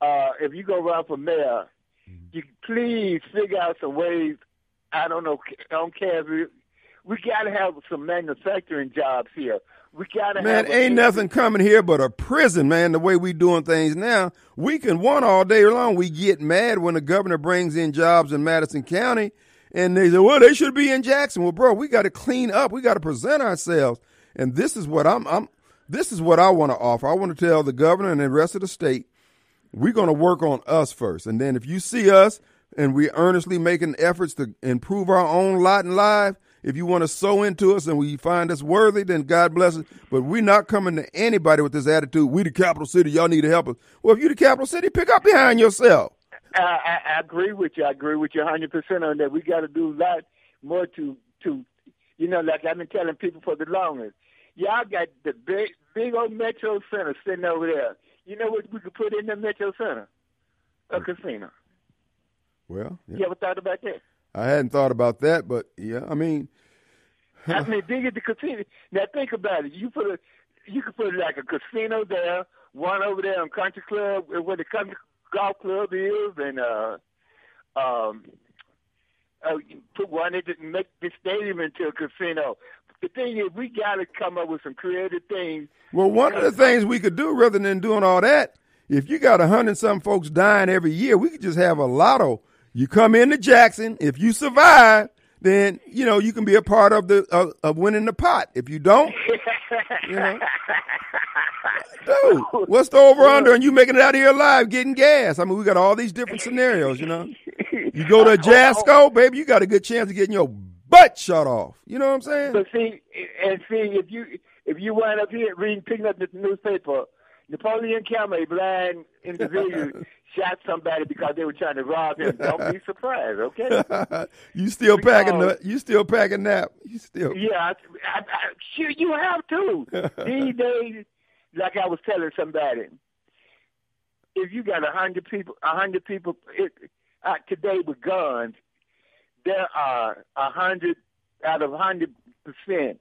uh, if you go run for mayor, you please figure out some ways. I don't know. I don't care if We got to have some manufacturing jobs here. We got to Man, ain't nothing coming here but a prison, man. The way we doing things now, we can one all day long. We get mad when the governor brings in jobs in Madison County, and they say, "Well, they should be in Jackson." Well, bro, we got to clean up. We got to present ourselves, and this is what I'm. I'm. This is what I want to offer. I want to tell the governor and the rest of the state, we're going to work on us first, and then if you see us and we earnestly making efforts to improve our own lot in life if you want to sow into us and we find us worthy, then God bless us. But we're not coming to anybody with this attitude. We the capital city. Y'all need to help us. Well, if you the capital city, pick up behind yourself. I, I, I agree with you. I agree with you 100 percent on that. We got to do a lot more to to, you know, like I've been telling people for the longest. Y'all got the big big old Metro Center sitting over there. You know what we could put in the Metro Center? A casino. Well, yeah. You ever thought about that? I hadn't thought about that, but yeah, I mean, I mean, big as the casino. Now think about it. You put a, you could put like a casino there, one over there on Country Club, where the Country Golf Club is, and uh, um, uh, put one that didn't make the stadium into a casino. The thing is, we got to come up with some creative things. Well, one of the things we could do, rather than doing all that, if you got a hundred some folks dying every year, we could just have a lotto you come into Jackson. If you survive, then you know you can be a part of the uh, of winning the pot. If you don't, you know, dude, [laughs] what's the over under? And you making it out of here alive, getting gas. I mean, we got all these different scenarios. You know, you go to a [laughs] Jasco, baby, you got a good chance of getting your butt shut off. You know what I'm saying? But see, and see if you if you wind up here reading, picking up the newspaper, Napoleon Campbell, a blind individual, shot somebody because they were trying to rob him. Don't be surprised, okay? [laughs] you still because, packing the, you still packing nap. You still Yeah, I, I, I, sure you have to. [laughs] These days, like I was telling somebody, if you got a hundred people, a hundred people it, uh, today with guns, there are a hundred out of hundred percent.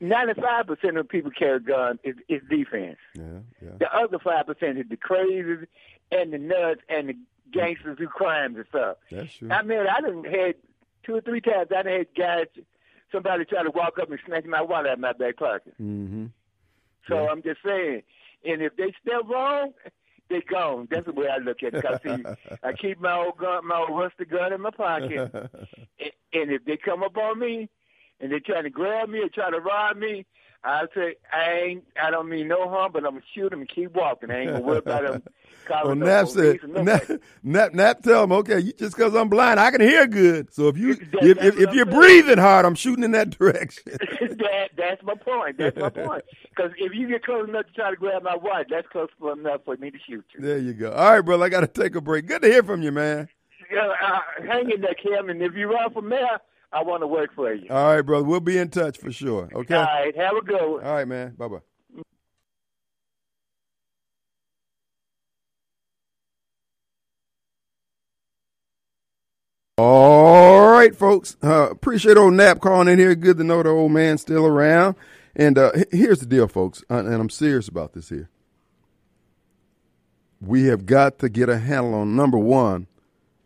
Ninety-five percent of people carry guns is, is defense. Yeah, yeah. The other five percent is the crazies and the nuts and the gangsters who crimes and stuff. That's true. I mean, I done had two or three times. I done had guys, somebody try to walk up and snatch my wallet out of my back pocket. Mm-hmm. So Yeah. I'm just saying, and if they step wrong, they gone. That's the way I look at it. Cause see, I [laughs] keep my old gun, my old rusty gun in my pocket, [laughs] and, and if they come up on me and they trying to grab me or try to rob me, I say I ain't. I don't mean no harm, but I'm gonna shoot them and keep walking. I ain't gonna worry about them. [laughs] Well, Nap said, Nap. Nap, Nap, tell him, okay, you, just because I'm blind, I can hear good. So if you, That- if, if, if you're saying. breathing hard, I'm shooting in that [laughs] direction. [laughs] that that's my point. That's my point. Because if you get close enough to try to grab my wife, that's close enough for me to shoot you. there you go. All right, brother, I got to take a break. Good to hear from you, man. Yeah, uh, hang in there, and if you run for mayor, I want to work for you. All right, brother, we'll be in touch for sure. Okay. All right, have a good one. All right, man. Bye bye. All right, folks. Uh, appreciate old Nap calling in here. Good to know the old man's still around. And uh, here's the deal, folks, uh, and I'm serious about this here. We have got to get a handle on number one,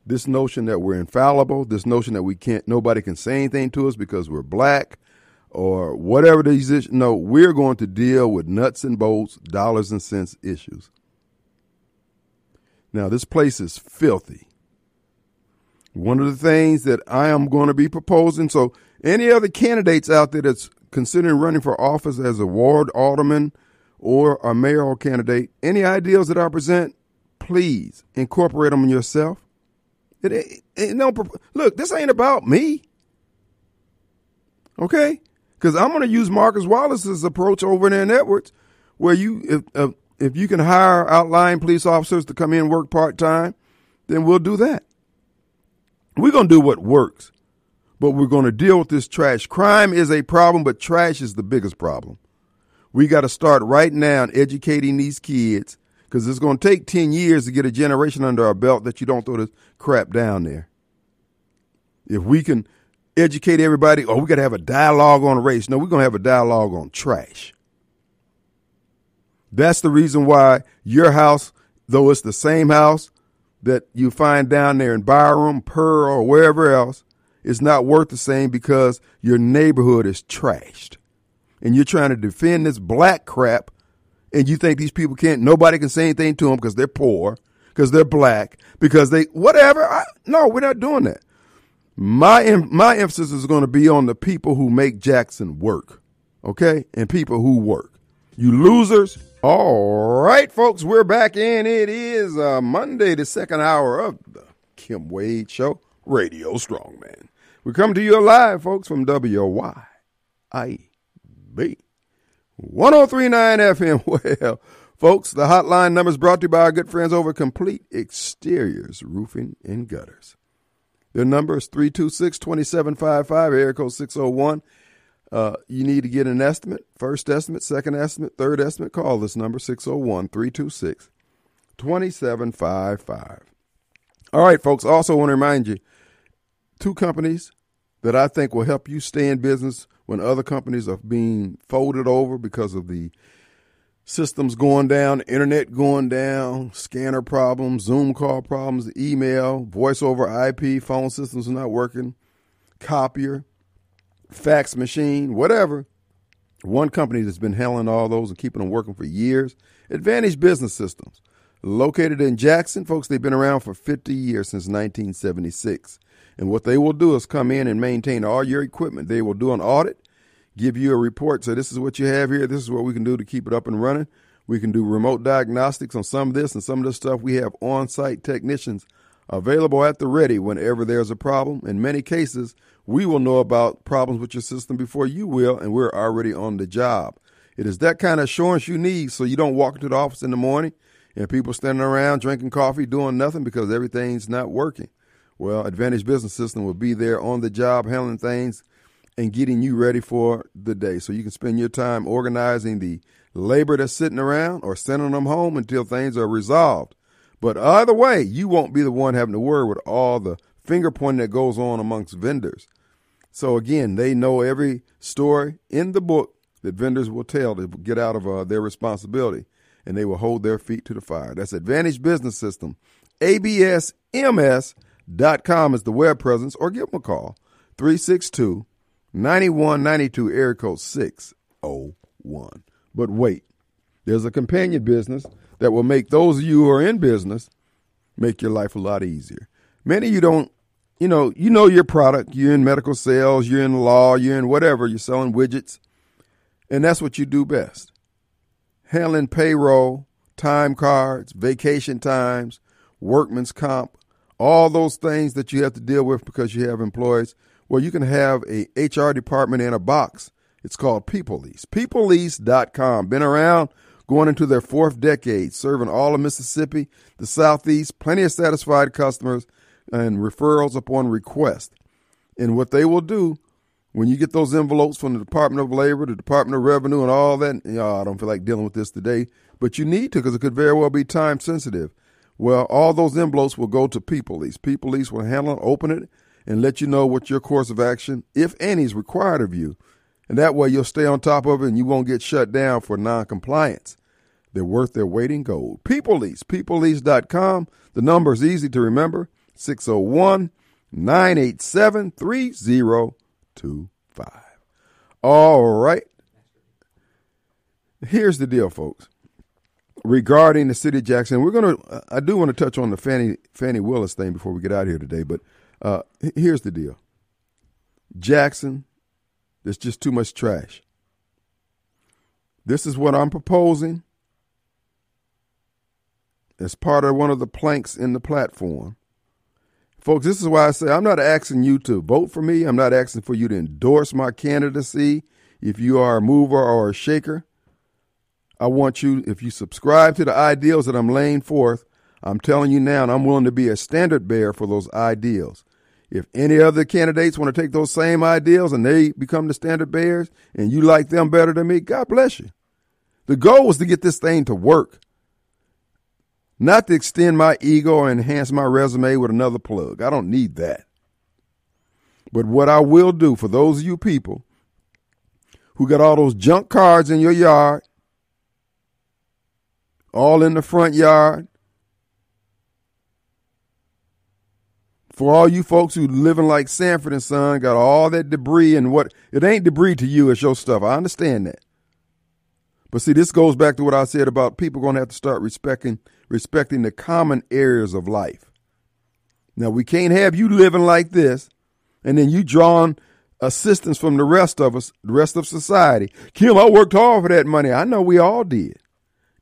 this notion that we're infallible, this notion that we can't, nobody can say anything to us because we're black or whatever these issues. No, we're going to deal with nuts and bolts, dollars and cents issues. Now, this place is filthy. One of the things that I am going to be proposing, so any other candidates out there that's considering running for office as a ward alderman or a mayoral candidate, any ideas that I present, please incorporate them in yourself. It, it, it don't, look, this ain't about me. Okay? Because I'm going to use Marcus Wallace's approach over there in Edwards, where you, if, uh, if you can hire outlying police officers to come in and work part time, then we'll do that. We're going to do what works, but we're going to deal with this trash. Crime is a problem, but trash is the biggest problem. We got to start right now in educating these kids because it's going to take 10 years to get a generation under our belt that you don't throw this crap down there. If we can educate everybody, oh, we got to have a dialogue on race. No, we're going to have a dialogue on trash. That's the reason why your house, though it's the same house that you find down there in Byram, Pearl, or wherever else, is not worth the same because your neighborhood is trashed. And you're trying to defend this black crap, and you think these people can't, nobody can say anything to them because they're poor, because they're black, because they, whatever. I, no, we're not doing that. My, my emphasis is going to be on the people who make Jackson work, okay? And people who work. You losers. All right, folks, we're back in. It is uh, Monday, the second hour of the Kim Wade Show, Radio Strongman. We come to you live, folks, from WYAB 1039 FM. [laughs] Well, folks, the hotline number is brought to you by our good friends over Complete Exteriors Roofing and Gutters. Their number is 326 2755, area code 601. Uh, you need to get an estimate, first estimate, second estimate, third estimate. Call this number, 601 326 2755. All right, folks. Also, want to remind you two companies that I think will help you stay in business when other companies are being folded over because of the systems going down, internet going down, scanner problems, Zoom call problems, email, voice over IP, phone systems not working, copier, fax machine, whatever. One company that's been handling all those and keeping them working for years, Advantage Business Systems. Located in Jackson, folks, they've been around for 50 years since 1976. And what they will do is come in and maintain all your equipment. They will do an audit, give you a report. So this is what you have here. This is what we can do to keep it up and running. We can do remote diagnostics on some of this and some of this stuff. We have on site technicians available at the ready whenever there's a problem. In many cases, we will know about problems with your system before you will, and we're already on the job. It is that kind of assurance you need so you don't walk into the office in the morning and people standing around drinking coffee doing nothing because everything's not working. Well, Advantage Business System will be there on the job handling things and getting you ready for the day. So you can spend your time organizing the labor that's sitting around or sending them home until things are resolved. But either way, you won't be the one having to worry with all the finger pointing that goes on amongst vendors. So again, they know every story in the book that vendors will tell to get out of uh, their responsibility, and they will hold their feet to the fire. That's Advantage Business System, ABSMS dot com is the web presence, or give them a call 362 9192, area code 601. But wait, there's a companion business that will make those of you who are in business make your life a lot easier. Many of you don't, you know, you know your product. You're in medical sales, you're in law, you're in whatever, you're selling widgets, and that's what you do best. Handling payroll, time cards, vacation times, workman's comp, all those things that you have to deal with because you have employees. Well, you can have a HR department in a box. It's called People Lease. PeopleLease.com. Been around going into their fourth decade, serving all of Mississippi, the Southeast, plenty of satisfied customers, and referrals upon request. And what they will do when you get those envelopes from the Department of Labor, the Department of Revenue, and all that, know, I don't feel like dealing with this today, but you need to because it could very well be time sensitive. Well, all those envelopes will go to People Lease. People Lease will handle it, open it, and let you know what your course of action, if any, is required of you. And that way you'll stay on top of it and you won't get shut down for noncompliance. They're worth their weight in gold. People Lease, peoplelease.com. The number is easy to remember 601 987 3025. All right. Here's the deal, folks regarding the city of Jackson. We're going to. I do want to touch on the Fannie Fani Willis thing before we get out here today. But uh, here's the deal: Jackson, there's just too much trash. This is what I'm proposing as part of one of the planks in the platform. Folks, this is why I say I'm not asking you to vote for me. I'm not asking for you to endorse my candidacy if you are a mover or a shaker. I want you, if you subscribe to the ideals that I'm laying forth, I'm telling you now, and I'm willing to be a standard bearer for those ideals. If any other candidates want to take those same ideals and they become the standard bearers and you like them better than me, God bless you. The goal was to get this thing to work, not to extend my ego or enhance my resume with another plug. I don't need that. But what I will do for those of you people who got all those junk cards in your yard all in the front yard, For all you folks who living like Sanford and Son, got all that debris and what it ain't debris to you, it's your stuff. I understand that. But see, this goes back to what I said about people to have to start respecting respecting the common areas of life. Now we can't have you living like this, and then you drawing assistance from the rest of us, the rest of society. Kim, I worked hard for that money. I know we all did.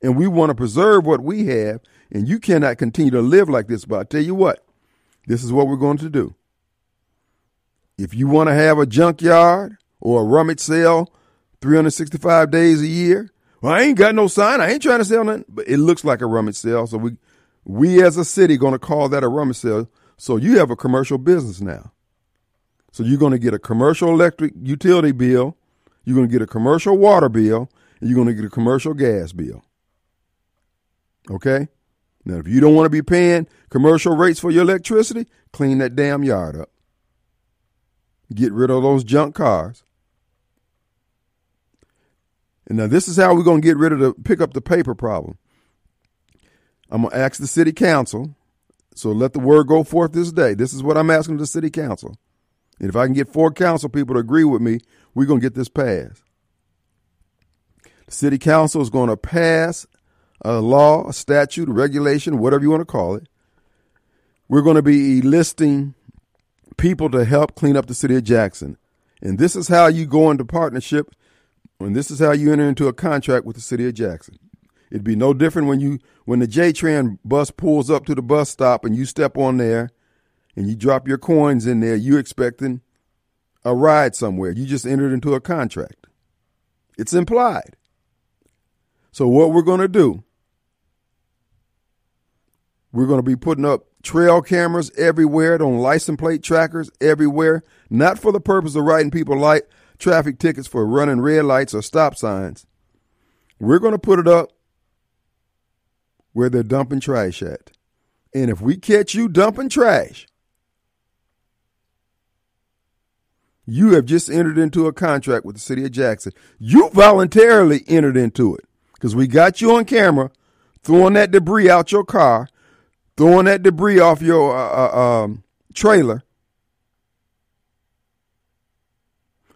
And we want to preserve what we have, and you cannot continue to live like this. But I tell you what, this is what we're going to do. If you want to have a junkyard or a rummage sale 365 days a year, well, I ain't got no sign. I ain't trying to sell nothing, but it looks like a rummage sale. So we, we as a city, going to call that a rummage sale. So you have a commercial business now. So you're going to get a commercial electric utility bill, you're going to get a commercial water bill, and you're going to get a commercial gas bill. Okay? Now, if you don't want to be paying commercial rates for your electricity, clean that damn yard up. Get rid of those junk cars. And now this is how we're going to get rid of the pick up the paper problem. I'm going to ask the city council. So let the word go forth this day. This is what I'm asking the city council. And if I can get four council people to agree with me, we're going to get this passed. The city council is going to pass a law, a statute, a regulation, whatever you want to call it. We're going to be listing people to help clean up the city of Jackson. And this is how you go into partnership and this is how you enter into a contract with the city of Jackson. It'd be no different when you when the JTran bus pulls up to the bus stop and you step on there and you drop your coins in there, you expecting a ride somewhere. You just entered into a contract. It's implied. So what we're going to do, we're going to be putting up trail cameras everywhere, on license plate trackers everywhere, not for the purpose of writing people light traffic tickets for running red lights or stop signs. We're going to put it up where they're dumping trash at. And if we catch you dumping trash, you have just entered into a contract with the city of Jackson. You voluntarily entered into it because we got you on camera throwing that debris out your car, throwing that debris off your uh, uh, um, trailer.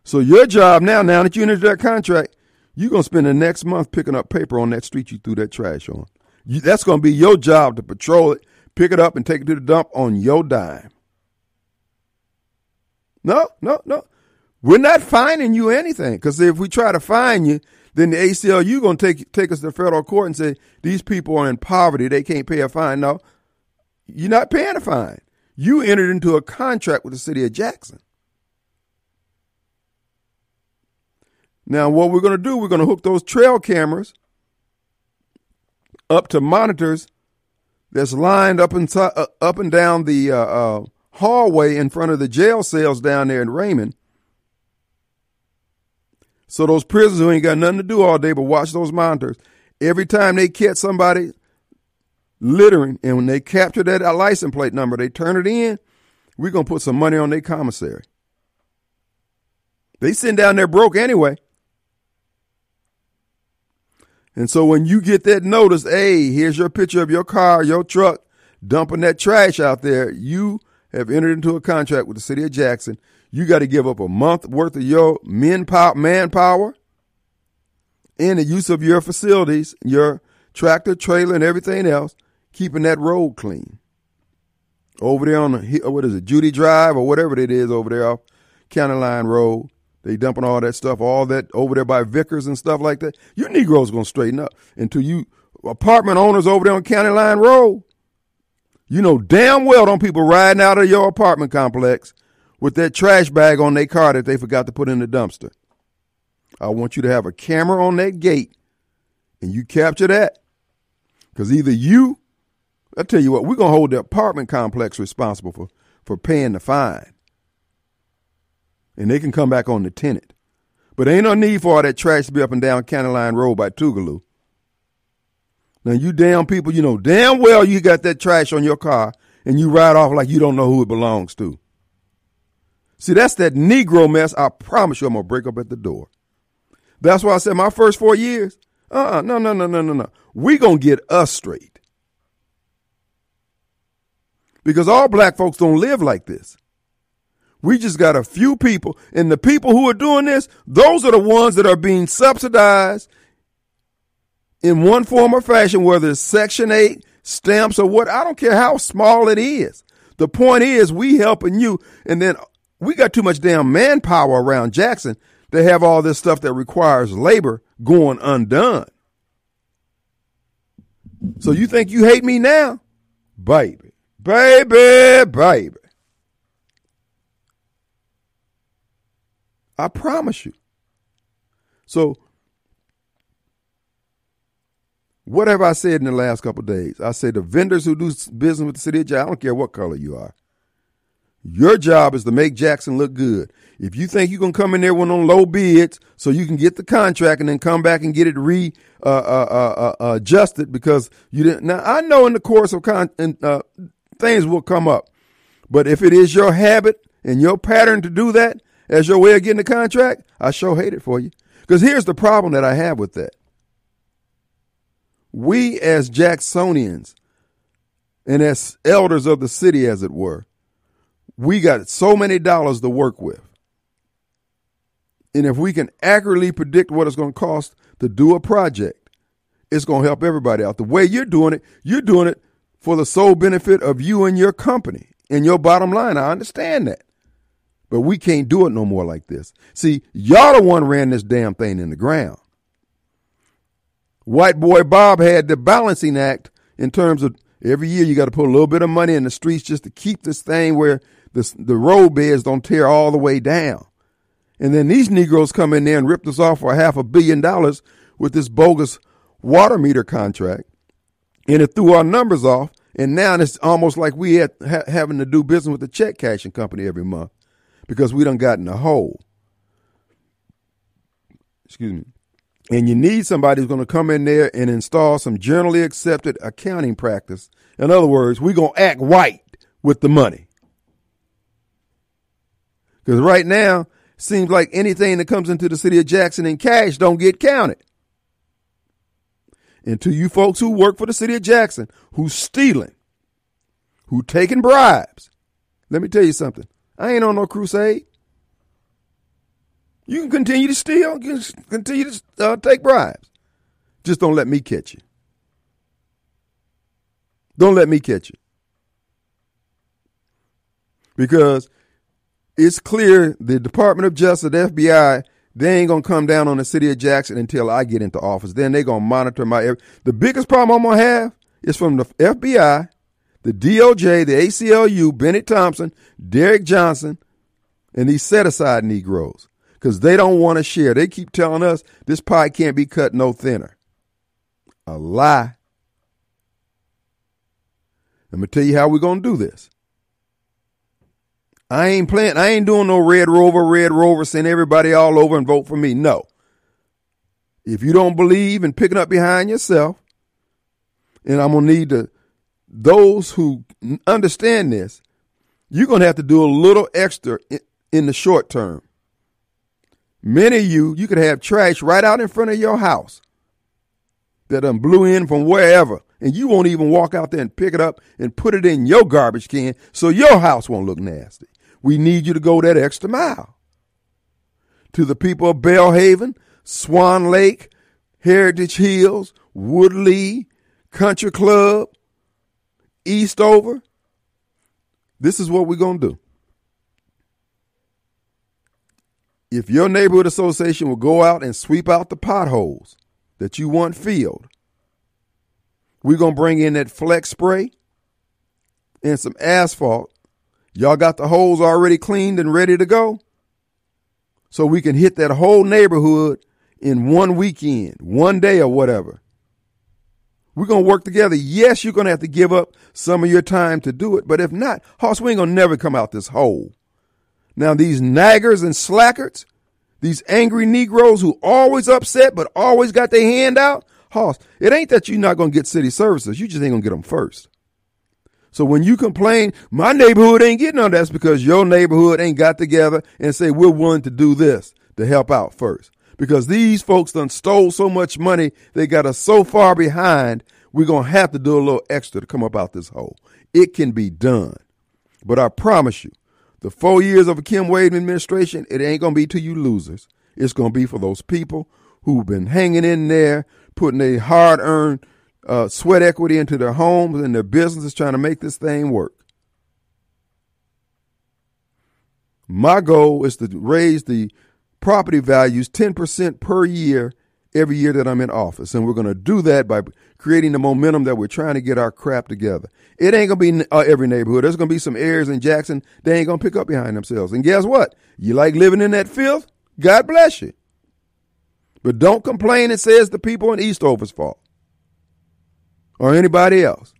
So your job now, now that you entered that contract, you're gonna spend the next month picking up paper on that street you threw that trash on. You, that's gonna be your job to patrol it, pick it up, and take it to the dump on your dime. No, no, no. We're not fining you anything because if we try to fine you, then the ACLU to take take us to federal court and say these people are in poverty, they can't pay a fine. No, you're not paying a fine. You entered into a contract with the city of Jackson. Now, what we're going to do, we're going to hook those trail cameras up to monitors that's lined up inside, uh, up and down the uh, uh, hallway in front of the jail cells down there in Raymond. So those prisoners who ain't got nothing to do all day but watch those monitors, every time they catch somebody littering, and when they capture that license plate number, they turn it in, we're going to put some money on their commissary. They sitting down there broke anyway. And so when you get that notice, hey, here's your picture of your car, your truck, dumping that trash out there, you have entered into a contract with the city of Jackson. You got to give up a month worth of your manpower and the use of your facilities, your tractor, trailer, and everything else, keeping that road clean. Over there on the, what is it, Judy Drive or whatever it is over there off County Line Road. They dumping all that stuff, all that over there by Vickers and stuff like that. You Negroes gonna straighten up until you apartment owners over there on County Line Road. You know damn well don't people riding out of your apartment complex with that trash bag on their car that they forgot to put in the dumpster. I want you to have a camera on that gate and you capture that. Because either you, I tell you what, we're gonna hold the apartment complex responsible for, for paying the fine and they can come back on the tenant. But ain't no need for all that trash to be up and down County Line Road by Tougaloo. Now you damn people, you know damn well you got that trash on your car and you ride off like you don't know who it belongs to. See, that's that Negro mess. I promise you I'm gonna break up at the door. That's why I said my first four years, uh-uh, no, no, no, no, no, no. We gonna get us straight. Because all black folks don't live like this. We just got a few people, and the people who are doing this, those are the ones that are being subsidized in one form or fashion, whether it's Section 8, stamps, or what. I don't care how small it is. The point is, we helping you, and then we got too much damn manpower around Jackson to have all this stuff that requires labor going undone. So you think you hate me now? Baby, baby, baby. I promise you. So, what have I said in the last couple days? I say the vendors who do business with the city of Jackson, I don't care what color you are. Your job is to make Jackson look good. If you think you're gonna come in there with on low bids so you can get the contract and then come back and get it re uh, uh, uh, uh adjusted because you didn't. Now I know in the course of con uh, things will come up, but if it is your habit and your pattern to do that as your way of getting the contract, I sure hate it for you. Because here's the problem that I have with that. We as Jacksonians and as elders of the city, as it were, we got so many dollars to work with. And if we can accurately predict what it's going to cost to do a project, it's going to help everybody out. The way you're doing it, you're doing it for the sole benefit of you and your company and your bottom line. I understand that. But we can't do it no more like this. See, y'all the one ran this damn thing in the ground. White boy Bob had the balancing act in terms of every year you got to put a little bit of money in the streets just to keep this thing where the, the road beds don't tear all the way down. And then these Negroes come in there and rip us off for half a billion dollars with this bogus water meter contract. And it threw our numbers off. And now it's almost like we had ha- having to do business with the check cashing company every month because we done got in a hole. Excuse me. And you need somebody who's going to come in there and install some generally accepted accounting practice. In other words, we're going to act white with the money. Because right now, seems like anything that comes into the city of Jackson in cash don't get counted. And to you folks who work for the city of Jackson, who's stealing, who taking bribes, let me tell you something. I ain't on no crusade. You can continue to steal, you can continue to uh, take bribes. Just don't let me catch you. Don't let me catch you. Because it's clear the Department of Justice, the FBI, they ain't gonna come down on the city of Jackson until I get into office. Then they gonna monitor my. Every The biggest problem I'm gonna have is from the FBI, the DOJ, the ACLU, Bennett Thompson, Derrick Johnson, and these set aside Negroes because they don't want to share. They keep telling us this pie can't be cut no thinner. A lie. Let me tell you how we're gonna do this. I ain't playing. I ain't doing no Red Rover, Red Rover, send everybody all over and vote for me. No. If you don't believe in picking up behind yourself, and I'm gonna need to those who understand this, you're gonna have to do a little extra in, in the short term. Many of you, you could have trash right out in front of your house that done blew in from wherever, and you won't even walk out there and pick it up and put it in your garbage can so your house won't look nasty. We need you to go that extra mile. To the people of Belhaven, Swan Lake, Heritage Hills, Woodley, Country Club, Eastover, this is what we're going to do. If your neighborhood association will go out and sweep out the potholes that you want filled, we're going to bring in that flex spray and some asphalt Y'all got the holes already cleaned and ready to go? So we can hit that whole neighborhood in one weekend, one day or whatever. We're going to work together. Yes, you're going to have to give up some of your time to do it, but if not, Hoss, we ain't going to never come out this hole. Now, these naggers and slackers, these angry Negroes who always upset but always got their hand out, Hoss, it ain't that you're not going to get city services. You just ain't going to get them first. So when you complain, my neighborhood ain't getting on that's because your neighborhood ain't got together and say we're willing to do this to help out first. Because these folks done stole so much money, they got us so far behind, we're gonna have to do a little extra to come up out this hole. It can be done. But I promise you, the four years of a Kim Wade administration, it ain't to be to you losers. It's to be for those people who've been hanging in there, putting a hard earned uh, sweat equity into their homes and their businesses trying to make this thing work. My goal is to raise the property values 10% per year every year that I'm in office. And we're going to do that by creating the momentum that we're trying to get our crap together. It ain't going to be uh, every neighborhood. There's going to be some areas in Jackson they ain't going to pick up behind themselves. And guess what? You like living in that filth? God bless you. But don't complain and say it's the people in Eastover's fault or anybody else.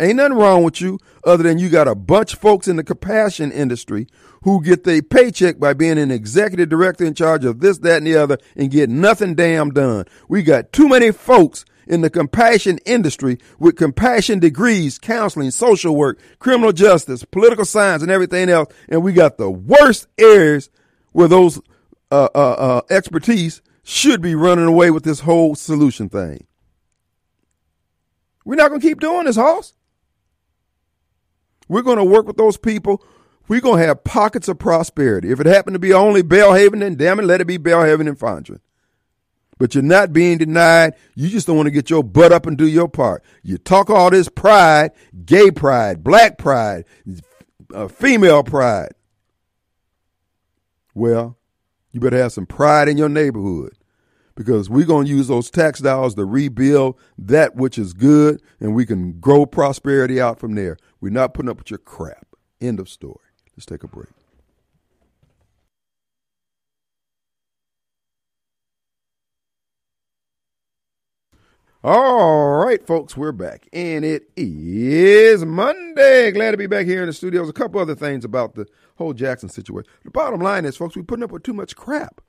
Ain't nothing wrong with you other than you got a bunch of folks in the compassion industry who get their paycheck by being an executive director in charge of this, that, and the other and get nothing damn done. We got too many folks in the compassion industry with compassion degrees, counseling, social work, criminal justice, political science, and everything else. And we got the worst areas where those uh, uh, uh, expertise should be running away with this whole solution thing. We're not going to keep doing this, Hoss. We're going to work with those people. We're going to have pockets of prosperity. If it happened to be only Belhaven, then damn it, let it be Belhaven and Fondren. But you're not being denied. You just don't want to get your butt up and do your part. You talk all this pride, gay pride, black pride, uh, female pride. Well, you better have some pride in your neighborhood because we're going to use those tax dollars to rebuild that which is good and we can grow prosperity out from there. We're not putting up with your crap. End of story. Let's take a break. All right, folks, we're back. And it is Monday. Glad to be back here in the studios. A couple other things about the whole Jackson situation. The bottom line is, folks, we're putting up with too much crap.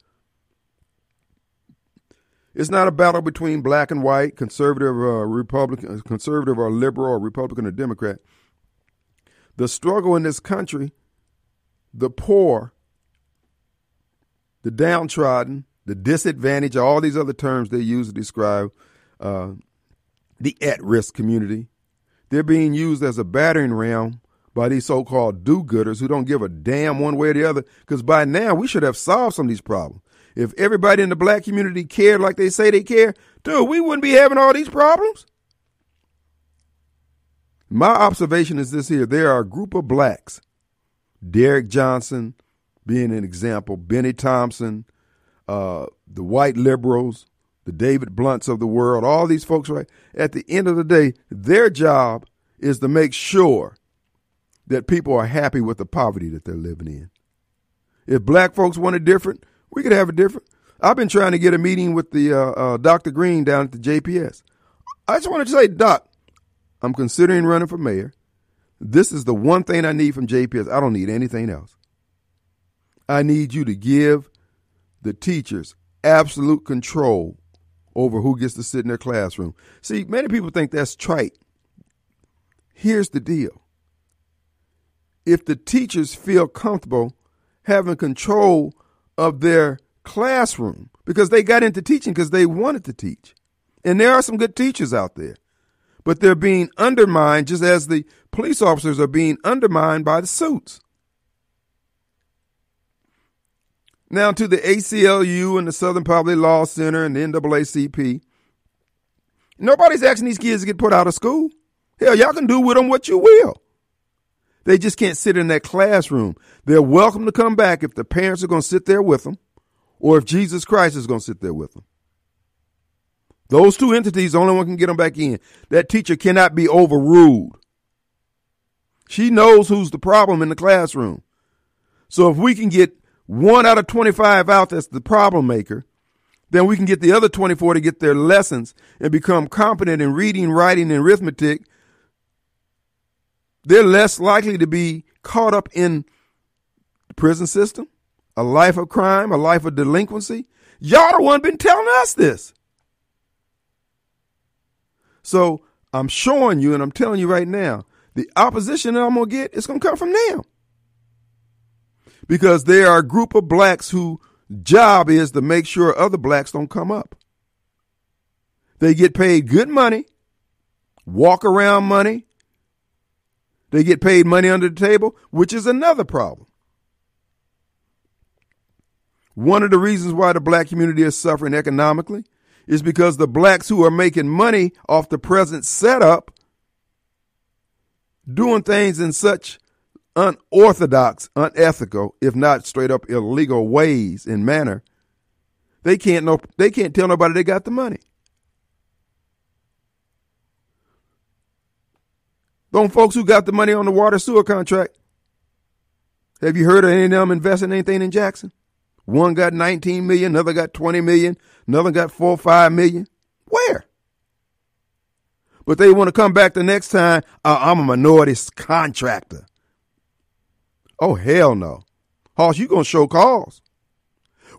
It's not a battle between black and white, conservative or Republican, conservative or liberal, or Republican or Democrat. The struggle in this country, the poor, the downtrodden, the disadvantaged, all these other terms they use to describe uh, the at-risk community, they're being used as a battering ram by these so-called do-gooders who don't give a damn one way or the other. Because by now we should have solved some of these problems. If everybody in the black community cared like they say they care, dude, we wouldn't be having all these problems. My observation is this here there are a group of blacks, Derrick Johnson being an example, Bennie Thompson, uh, the white liberals, the David Blounts of the world, all these folks, right? At the end of the day, their job is to make sure that people are happy with the poverty that they're living in. If black folks want it different, we could have it different. I've been trying to get a meeting with the uh, uh, Dr. Green down at the JPS. I just wanted to say, Doc, I'm considering running for mayor. This is the one thing I need from JPS. I don't need anything else. I need you to give the teachers absolute control over who gets to sit in their classroom. See, many people think that's trite. Here's the deal if the teachers feel comfortable having control of their classroom because they got into teaching because they wanted to teach. And there are some good teachers out there, but they're being undermined just as the police officers are being undermined by the suits. Now, to the ACLU and the Southern Poverty Law Center and the NAACP, nobody's asking these kids to get put out of school. Hell, y'all can do with them what you will. They just can't sit in that classroom. They're welcome to come back if the parents are going to sit there with them or if Jesus Christ is going to sit there with them. Those two entities, the only one can get them back in. That teacher cannot be overruled. She knows who's the problem in the classroom. So if we can get one out of 25 out that's the problem maker, then we can get the other 24 to get their lessons and become competent in reading, writing, and arithmetic they're less likely to be caught up in the prison system, a life of crime, a life of delinquency. Y'all the one been telling us this. So I'm showing you and I'm telling you right now, the opposition that I'm gonna get is gonna come from them. Because there are a group of blacks whose job is to make sure other blacks don't come up. They get paid good money, walk around money, They get paid money under the table, which is another problem. One of the reasons why the black community is suffering economically is because the blacks who are making money off the present setup doing things in such unorthodox, unethical, if not straight up illegal ways and manner, they can't know they can't tell nobody they got the money. Those folks who got the money on the water sewer contract, have you heard of any of them investing anything in Jackson? One got 19 million, another got 20 million, another got four or five million. Where? But they want to come back the next time. Uh, I'm a minority contractor. Oh hell no, Hoss, you gonna show cause?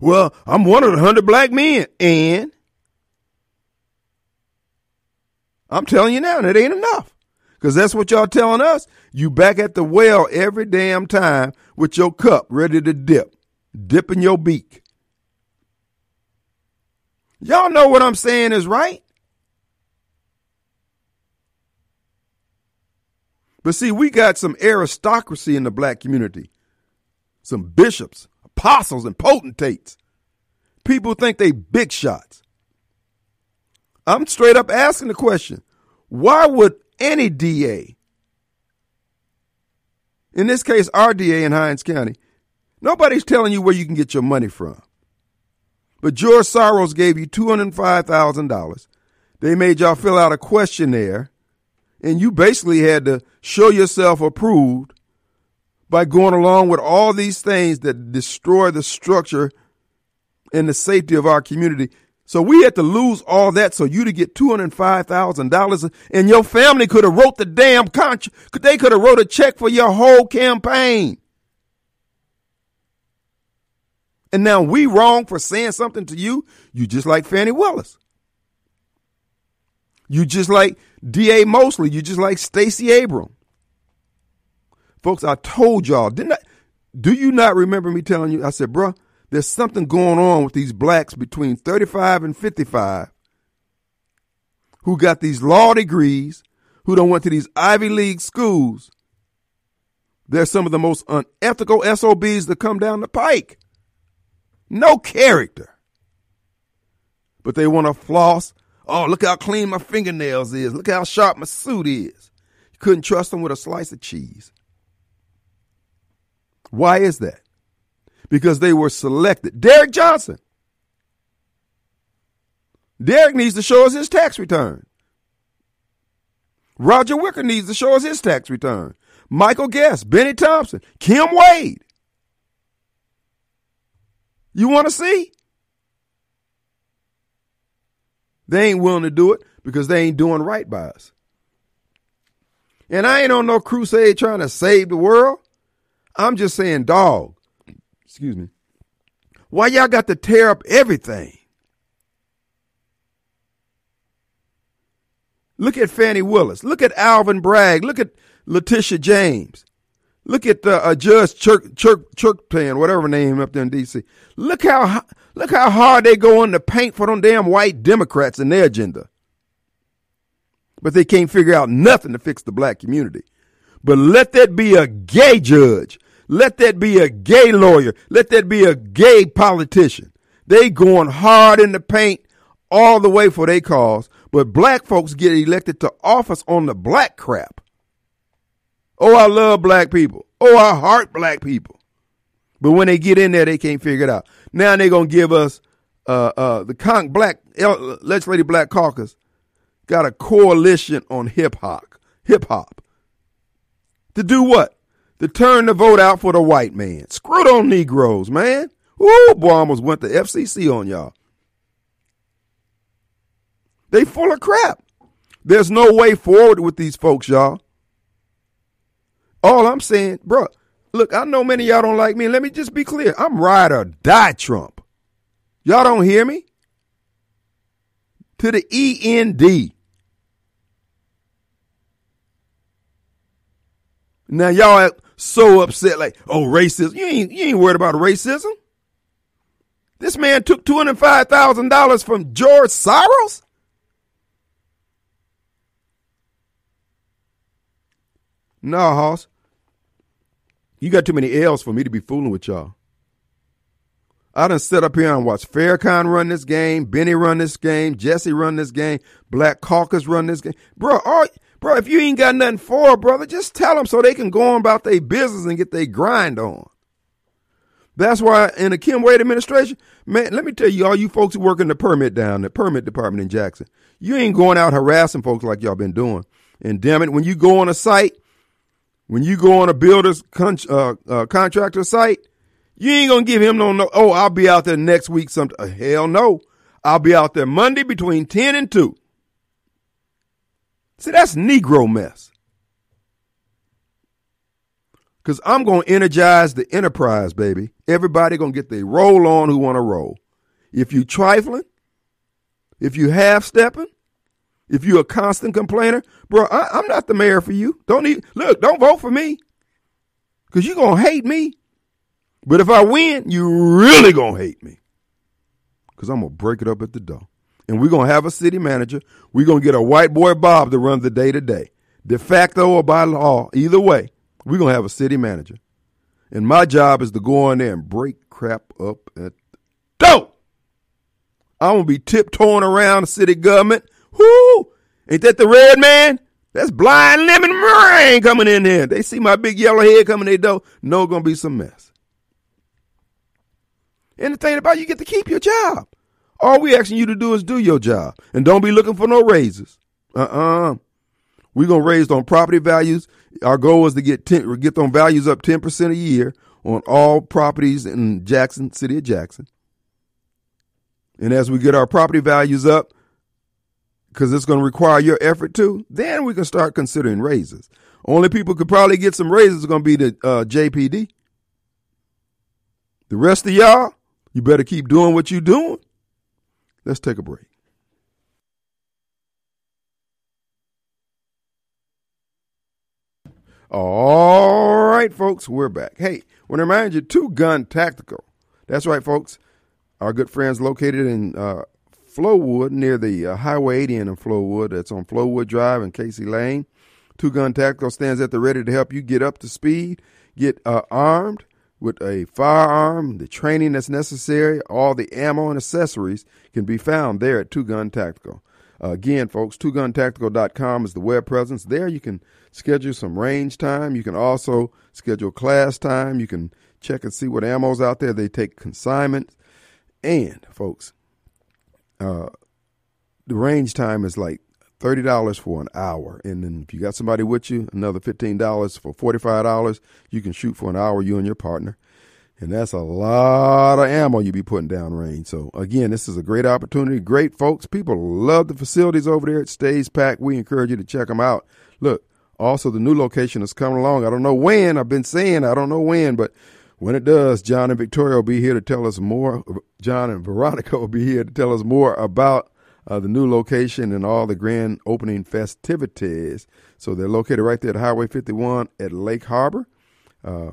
Well, I'm one of the hundred black men, and I'm telling you now, that ain't enough. Because that's what y'all telling us. You back at the well every damn time with your cup ready to dip, dipping your beak. Y'all know what I'm saying is right. But see, we got some aristocracy in the black community, some bishops, apostles, and potentates. People think they big shots. I'm straight up asking the question why would any DA, in this case, our DA in Hinds County, nobody's telling you where you can get your money from. But George Soros gave you $205,000. They made y'all fill out a questionnaire and you basically had to show yourself approved by going along with all these things that destroy the structure and the safety of our community. So we had to lose all that so you to get two hundred five thousand dollars, and your family could have wrote the damn contract. They could have wrote a check for your whole campaign. And now we wrong for saying something to you. You just like Fannie Willis. You just like D.A. Mosley. You just like Stacey Abram. Folks, I told y'all, didn't I? Do you not remember me telling you? I said, bruh, there's something going on with these blacks between 35 and 55 who got these law degrees, who don't went to these Ivy League schools. They're some of the most unethical SOBs that come down the pike. No character. But they want to floss Oh, look how clean my fingernails is. Look how sharp my suit is. You couldn't trust them with a slice of cheese. Why is that? Because they were selected. Derrick Johnson. Derrick needs to show us his tax return. Roger Wicker needs to show us his tax return. Michael Guest, Bennie Thompson, Kim Wade. You want to see? They ain't willing to do it because they ain't doing right by us. And I ain't on no crusade trying to save the world. I'm just saying, dog, excuse me, why y'all got to tear up everything? Look at Fannie Willis. Look at Alvin Bragg. Look at Letitia James. Look at uh, uh, Judge Chirk, Chirk, Chirkpan, whatever name up there in D.C. Look how look how hard they go in the paint for them damn white Democrats and their agenda. But they can't figure out nothing to fix the black community. But let that be a gay judge. Let that be a gay lawyer. Let that be a gay politician. They going hard in the paint all the way for their cause. But black folks get elected to office on the black crap. Oh, I love black people. Oh, I heart black people. But when they get in there, they can't figure it out. Now they're gonna give us uh, uh, the Con- Black Legislative Black Caucus got a coalition on hip hop. Hip hop to do what? To turn the vote out for the white man. Screw on Negroes, man. Ooh, boy, almost went to FCC on y'all. They full of crap. There's no way forward with these folks, y'all. All I'm saying, bro, look, I know many y'all don't like me. Let me just be clear. I'm ride or die Trump. Y'all don't hear me? To the END. Now y'all so upset, like, oh, racism. You ain't you ain't worried about racism. This man took two hundred five thousand dollars from George Soros. No, Hoss. You got too many L's for me to be fooling with y'all. I done sit up here and watch Farrakhan run this game, Bennie run this game, Jesse run this game, Black Caucus run this game. Bro, all, bro, if you ain't got nothing for, brother, just tell them so they can go on about their business and get their grind on. That's why in the Kim Wade administration, man, let me tell you, all you folks who work in the permit down, the permit department in Jackson, you ain't going out harassing folks like y'all been doing. And damn it, when you go on a site, when you go on a builder's con- uh, uh, contractor site, you ain't gonna give him no no. Oh, I'll be out there next week. Some uh, hell no. I'll be out there Monday between ten and two. See, that's Negro mess. Cause I'm gonna energize the enterprise, baby. Everybody gonna get their roll on who wanna roll. If you trifling, if you half stepping, if you a constant complainer, bro, I, am not the mayor for you. Don't need look. Don't vote for me, cause you gonna hate me. But if I win, you really gonna hate me. Cause I'm gonna break it up at the door. And we're gonna have a city manager. We're gonna get a white boy Bob to run the day to day. De facto or by law, either way, we're gonna have a city manager. And my job is to go in there and break crap up at the. I'm gonna be tiptoeing around the city government. Whoo! Ain't that the red man? That's blind lemon meringue coming in there. They see my big yellow head coming in their door. No, gonna be some mess. And the thing about it, you get to keep your job. All we asking you to do is do your job. And don't be looking for no raises. Uh-uh. We're gonna raise on property values. Our goal is to get 10, get those values up 10% a year on all properties in Jackson, city of Jackson. And as we get our property values up, because it's going to require your effort too, then we can start considering raises. Only people could probably get some raises going to be the uh, JPD. The rest of y'all, you better keep doing what you're doing. Let's take a break. All right, folks, we're back. Hey, want to remind you, Two Gun Tactical. That's right, folks. Our good friends located in uh, Flowood near the uh, Highway 80 in Flowood. That's on Flowood Drive and Casey Lane. Two Gun Tactical stands at the ready to help you get up to speed, get uh, armed, with a firearm, the training that's necessary, all the ammo and accessories can be found there at Two Gun Tactical. Uh, again, folks, twoguntactical.com is the web presence. There you can schedule some range time. You can also schedule class time. You can check and see what ammo's out there. They take consignment. And, folks, uh, the range time is like thirty dollars for an hour, and then if you got somebody with you, another fifteen dollars for forty five dollars. You can shoot for an hour, you and your partner, and that's a lot of ammo you be putting down range. So again, this is a great opportunity. Great folks, people love the facilities over there. It stays packed. We encourage you to check them out. Look, also the new location is coming along. I don't know when. I've been saying I don't know when, but when it does, John and Victoria will be here to tell us more. John and Veronica [laughs] will be here to tell us more about uh, the new location and all the grand opening festivities. So they're located right there at Highway 51 at Lake Harbor. Uh,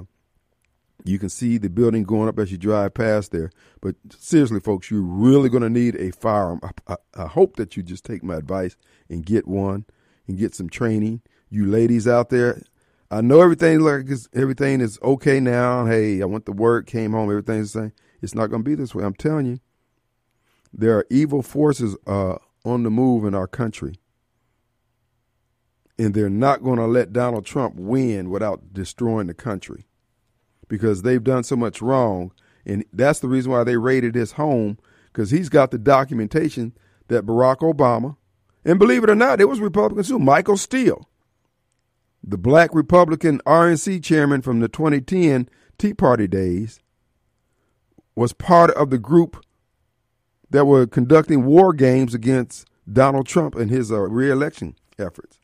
you can see the building going up as you drive past there. But seriously, folks, you're really going to need a firearm. I, I, I, hope that you just take my advice and get one and get some training. You ladies out there, I know everything like everything is okay now. Hey, I went to work, came home, everything's the same. It's not going to be this way. I'm telling you there are evil forces uh, on the move in our country. And they're not going to let Donald Trump win without destroying the country because they've done so much wrong. And that's the reason why they raided his home because he's got the documentation that Barack Obama, and believe it or not, it was Republicans too, Michael Steele, the black Republican RNC chairman from the 2010 Tea Party days, was part of the group that were conducting war games against Donald Trump and his uh, reelection efforts.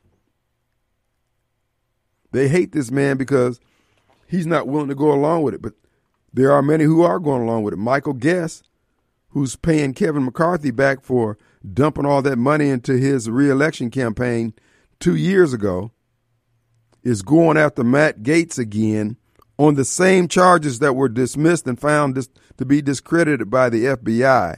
They hate this man because he's not willing to go along with it, but there are many who are going along with it. Michael Guest, who's paying Kevin McCarthy back for dumping all that money into his reelection campaign two years ago, is going after Matt Gaetz again on the same charges that were dismissed and found to be discredited by the FBI.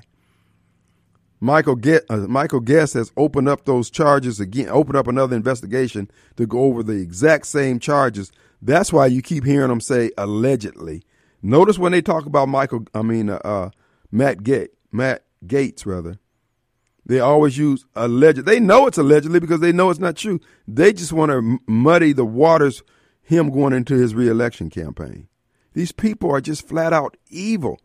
Michael Get uh, Michael Guest has opened up those charges again, opened up another investigation to go over the exact same charges. That's why you keep hearing them say allegedly. Notice when they talk about Michael, I mean uh, uh, Matt Gate, Matt Gaetz rather. They always use alleged. They know it's allegedly because they know it's not true. They just want to muddy the waters. Him going into his reelection campaign. These people are just flat out evil.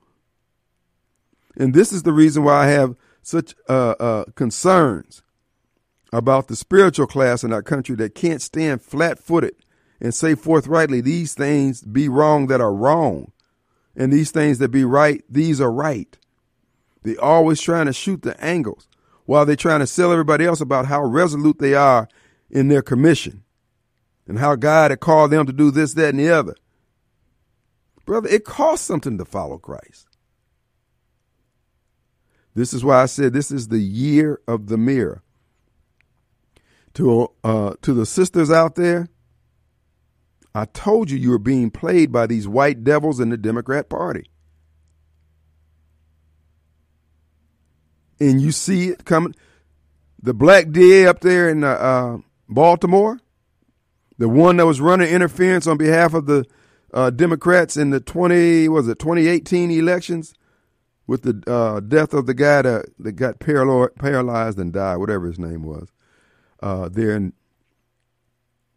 And this is the reason why I have such uh, uh, concerns about the spiritual class in our country that can't stand flat footed and say forthrightly, these things be wrong that are wrong, and these things that be right, these are right. They always trying to shoot the angles while they're trying to sell everybody else about how resolute they are in their commission and how God had called them to do this, that, and the other. Brother, it costs something to follow Christ. This is why I said this is the year of the mirror. To uh, to the sisters out there, I told you you were being played by these white devils in the Democrat Party. And you see it coming. The black DA up there in uh, uh, Baltimore, the one that was running interference on behalf of the uh, Democrats in the 20 was it 2018 elections with the uh, death of the guy that, that got paralyzed and died, whatever his name was. Uh, there,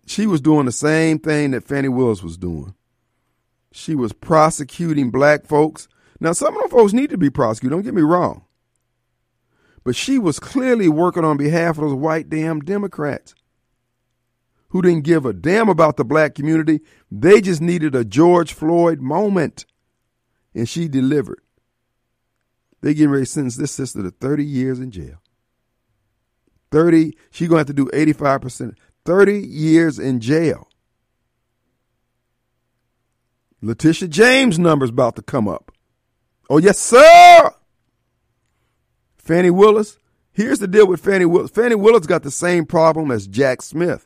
she was doing the same thing that Fannie Willis was doing. She was prosecuting black folks. Now, some of them folks need to be prosecuted. Don't get me wrong, but she was clearly working on behalf of those white damn Democrats who didn't give a damn about the black community. They just needed a George Floyd moment, and she delivered. They getting ready to sentence this sister to 30 years in jail. 30, she gonna have to do 85%. 30 years in jail. Letitia James' number's about to come up. Oh, yes, sir. Fannie Willis. Here's the deal with Fannie Willis. Fannie Willis got the same problem as Jack Smith.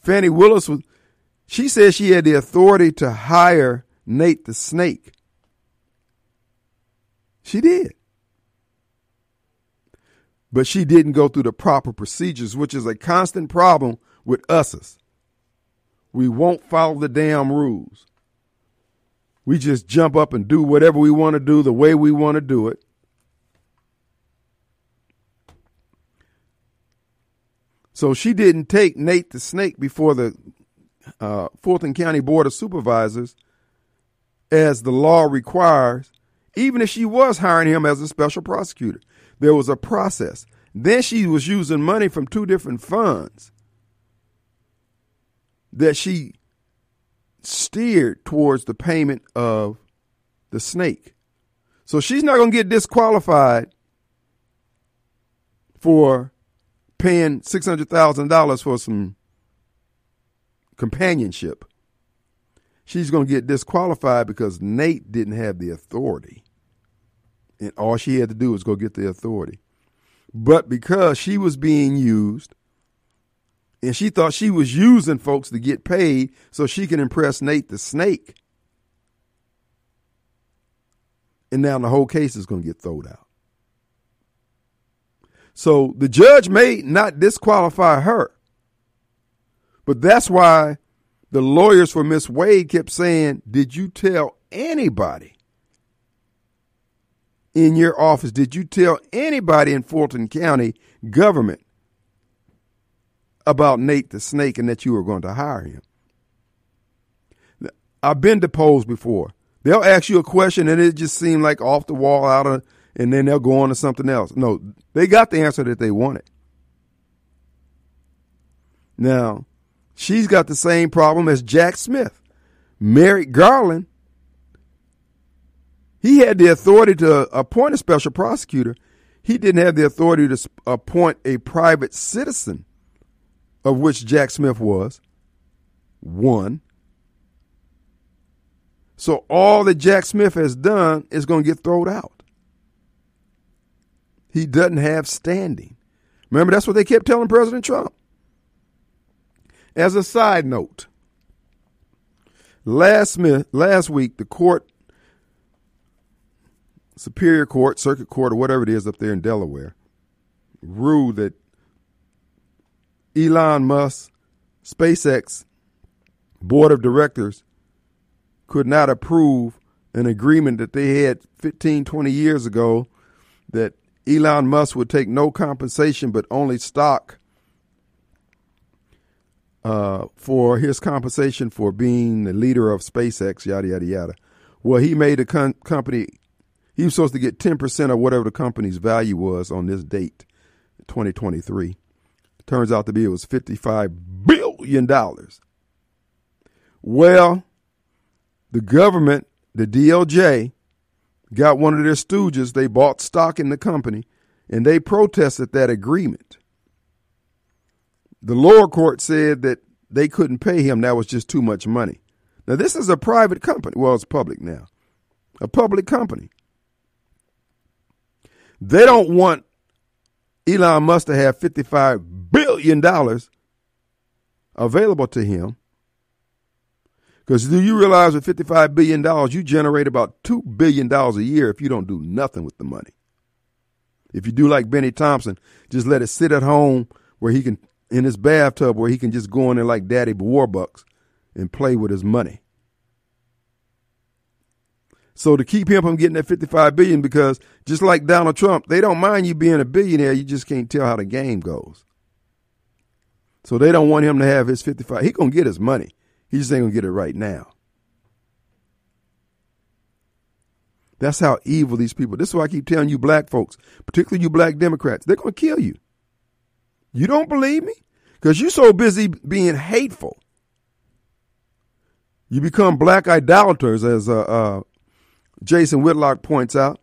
Fannie Willis was, she said she had the authority to hire Nate the Snake. She did. But she didn't go through the proper procedures, which is a constant problem with us. We won't follow the damn rules. We just jump up and do whatever we want to do the way we want to do it. So she didn't take Nate the Snake before the uh, Fulton County Board of Supervisors as the law requires even if she was hiring him as a special prosecutor. There was a process. Then she was using money from two different funds that she steered towards the payment of the snake. So she's not going to get disqualified for paying $600,000 for some companionship. She's going to get disqualified because Nate didn't have the authority and all she had to do was go get the authority. But because she was being used, and she thought she was using folks to get paid so she can impress Nate the snake. And now the whole case is going to get thrown out. So the judge may not disqualify her. But that's why the lawyers for Miss Wade kept saying, Did you tell anybody in your office, did you tell anybody in Fulton County government about Nate the Snake and that you were going to hire him? I've been deposed before. They'll ask you a question and it just seemed like off the wall out of, and then they'll go on to something else. No, they got the answer that they wanted. Now, she's got the same problem as Jack Smith. Merrick Garland he had the authority to appoint a special prosecutor. He didn't have the authority to appoint a private citizen, of which Jack Smith was one. So all that Jack Smith has done is going to get thrown out. He doesn't have standing. Remember, that's what they kept telling President Trump. As a side note, last, last week the court Superior Court, Circuit Court, or whatever it is up there in Delaware, ruled that Elon Musk, SpaceX board of directors could not approve an agreement that they had 15, 20 years ago that Elon Musk would take no compensation but only stock uh, for his compensation for being the leader of SpaceX, yada, yada, yada. Well, he made the con- company, he was supposed to get 10% of whatever the company's value was on this date, 2023. Turns out to be it was $55 billion. Well, the government, the DOJ, got one of their stooges. They bought stock in the company and they protested that agreement. The lower court said that they couldn't pay him. That was just too much money. Now, this is a private company. Well, it's public now. A public company. They don't want Elon Musk to have $55 billion available to him because do you realize with $55 billion, you generate about $2 billion a year if you don't do nothing with the money. If you do like Bennie Thompson, just let it sit at home where he can, in his bathtub, where he can just go in there like Daddy Warbucks and play with his money. So to keep him from getting that 55 billion, because just like Donald Trump, they don't mind you being a billionaire, you just can't tell how the game goes. So they don't want him to have his 55. He gonna get his money. He just ain't gonna get it right now. That's how evil these people. This is why I keep telling you, black folks, particularly you black Democrats, they're gonna kill you. You don't believe me? Because you're so busy being hateful. You become black idolaters, as uh, uh, Jason Whitlock points out.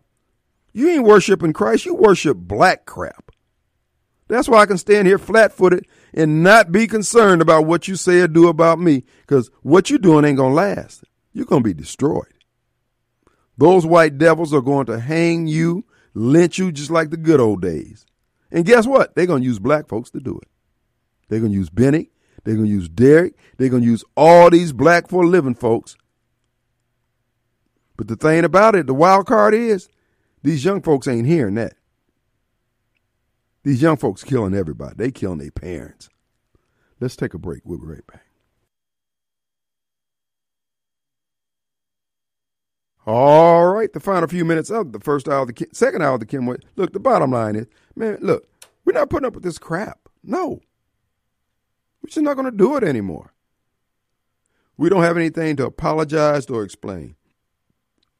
You ain't worshiping Christ, you worship black crap. That's why I can stand here flat footed and not be concerned about what you say or do about me because what you're doing ain't going to last. You're going to be destroyed. Those white devils are going to hang you, lynch you just like the good old days. And guess what? They're going to use black folks to do it. They're going to use Bennie. They're going to use Derrick. They're going to use all these black for a living folks. But the thing about it, the wild card is, these young folks ain't hearing that. These young folks killing everybody. They killing their parents. Let's take a break. We'll be right back. All right, the final few minutes of the first hour, of the second hour of the Kim. Look, the bottom line is, man, look, we're not putting up with this crap. No, we're just not going to do it anymore. We don't have anything to apologize or explain.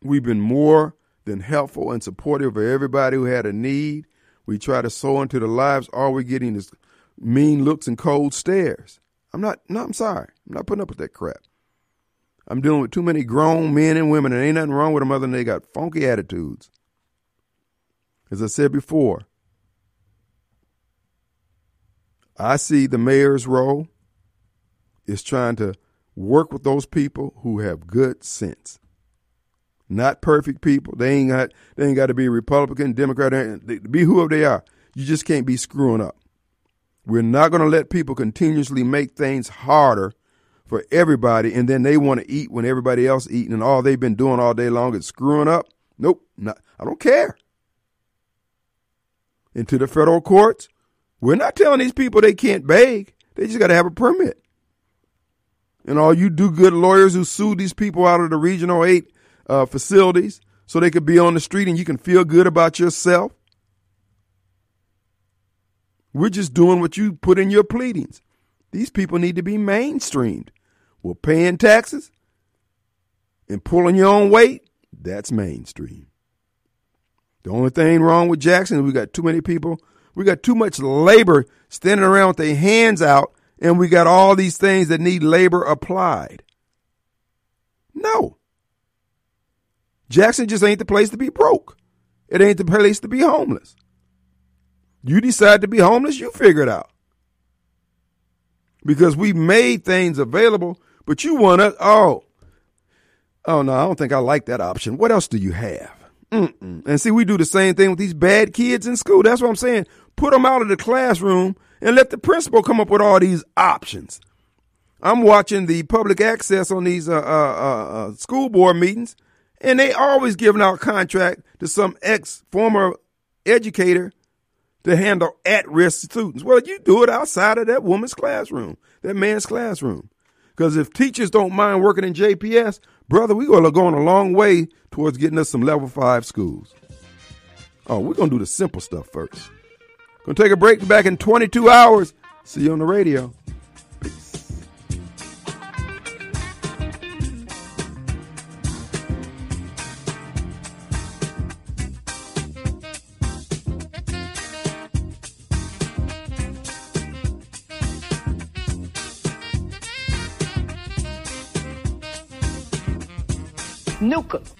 We've been more than helpful and supportive of everybody who had a need we try to sow into the lives. All we're getting is mean looks and cold stares. I'm not, no, I'm sorry. I'm not putting up with that crap. I'm dealing with too many grown men and women, and ain't nothing wrong with them other than they got funky attitudes. As I said before, I see the mayor's role is trying to work with those people who have good sense not perfect people. They ain't got they ain't got to be Republican, Democrat, be whoever they are. You just can't be screwing up. We're not going to let people continuously make things harder for everybody, and then they want to eat when everybody else eating, and all they've been doing all day long is screwing up. Nope, not, I don't care. Into the federal courts, we're not telling these people they can't beg. They just got to have a permit. And all you do good lawyers who sue these people out of the regional eight uh, facilities so they could be on the street and you can feel good about yourself. We're just doing what you put in your pleadings. These people need to be mainstreamed. We're paying taxes and pulling your own weight. That's mainstream. The only thing wrong with Jackson is we got too many people. We got too much labor standing around with their hands out, and we got all these things that need labor applied. No. Jackson just ain't the place to be broke. It ain't the place to be homeless. You decide to be homeless, you figure it out. Because we made things available, but you want to, oh, oh no, I don't think I like that option. What else do you have? Mm-mm. And see, we do the same thing with these bad kids in school. That's what I'm saying. Put them out of the classroom and let the principal come up with all these options. I'm watching the public access on these uh, uh, uh, uh school board meetings And they always giving out contract to some ex former educator to handle at risk students. Well, you do it outside of that woman's classroom, that man's classroom. Because if teachers don't mind working in JPS, brother, we're going to go on a long way towards getting us some level five schools. Oh, we're going to do the simple stuff first. Going to take a break back in 22 hours. See you on the radio. meu canto.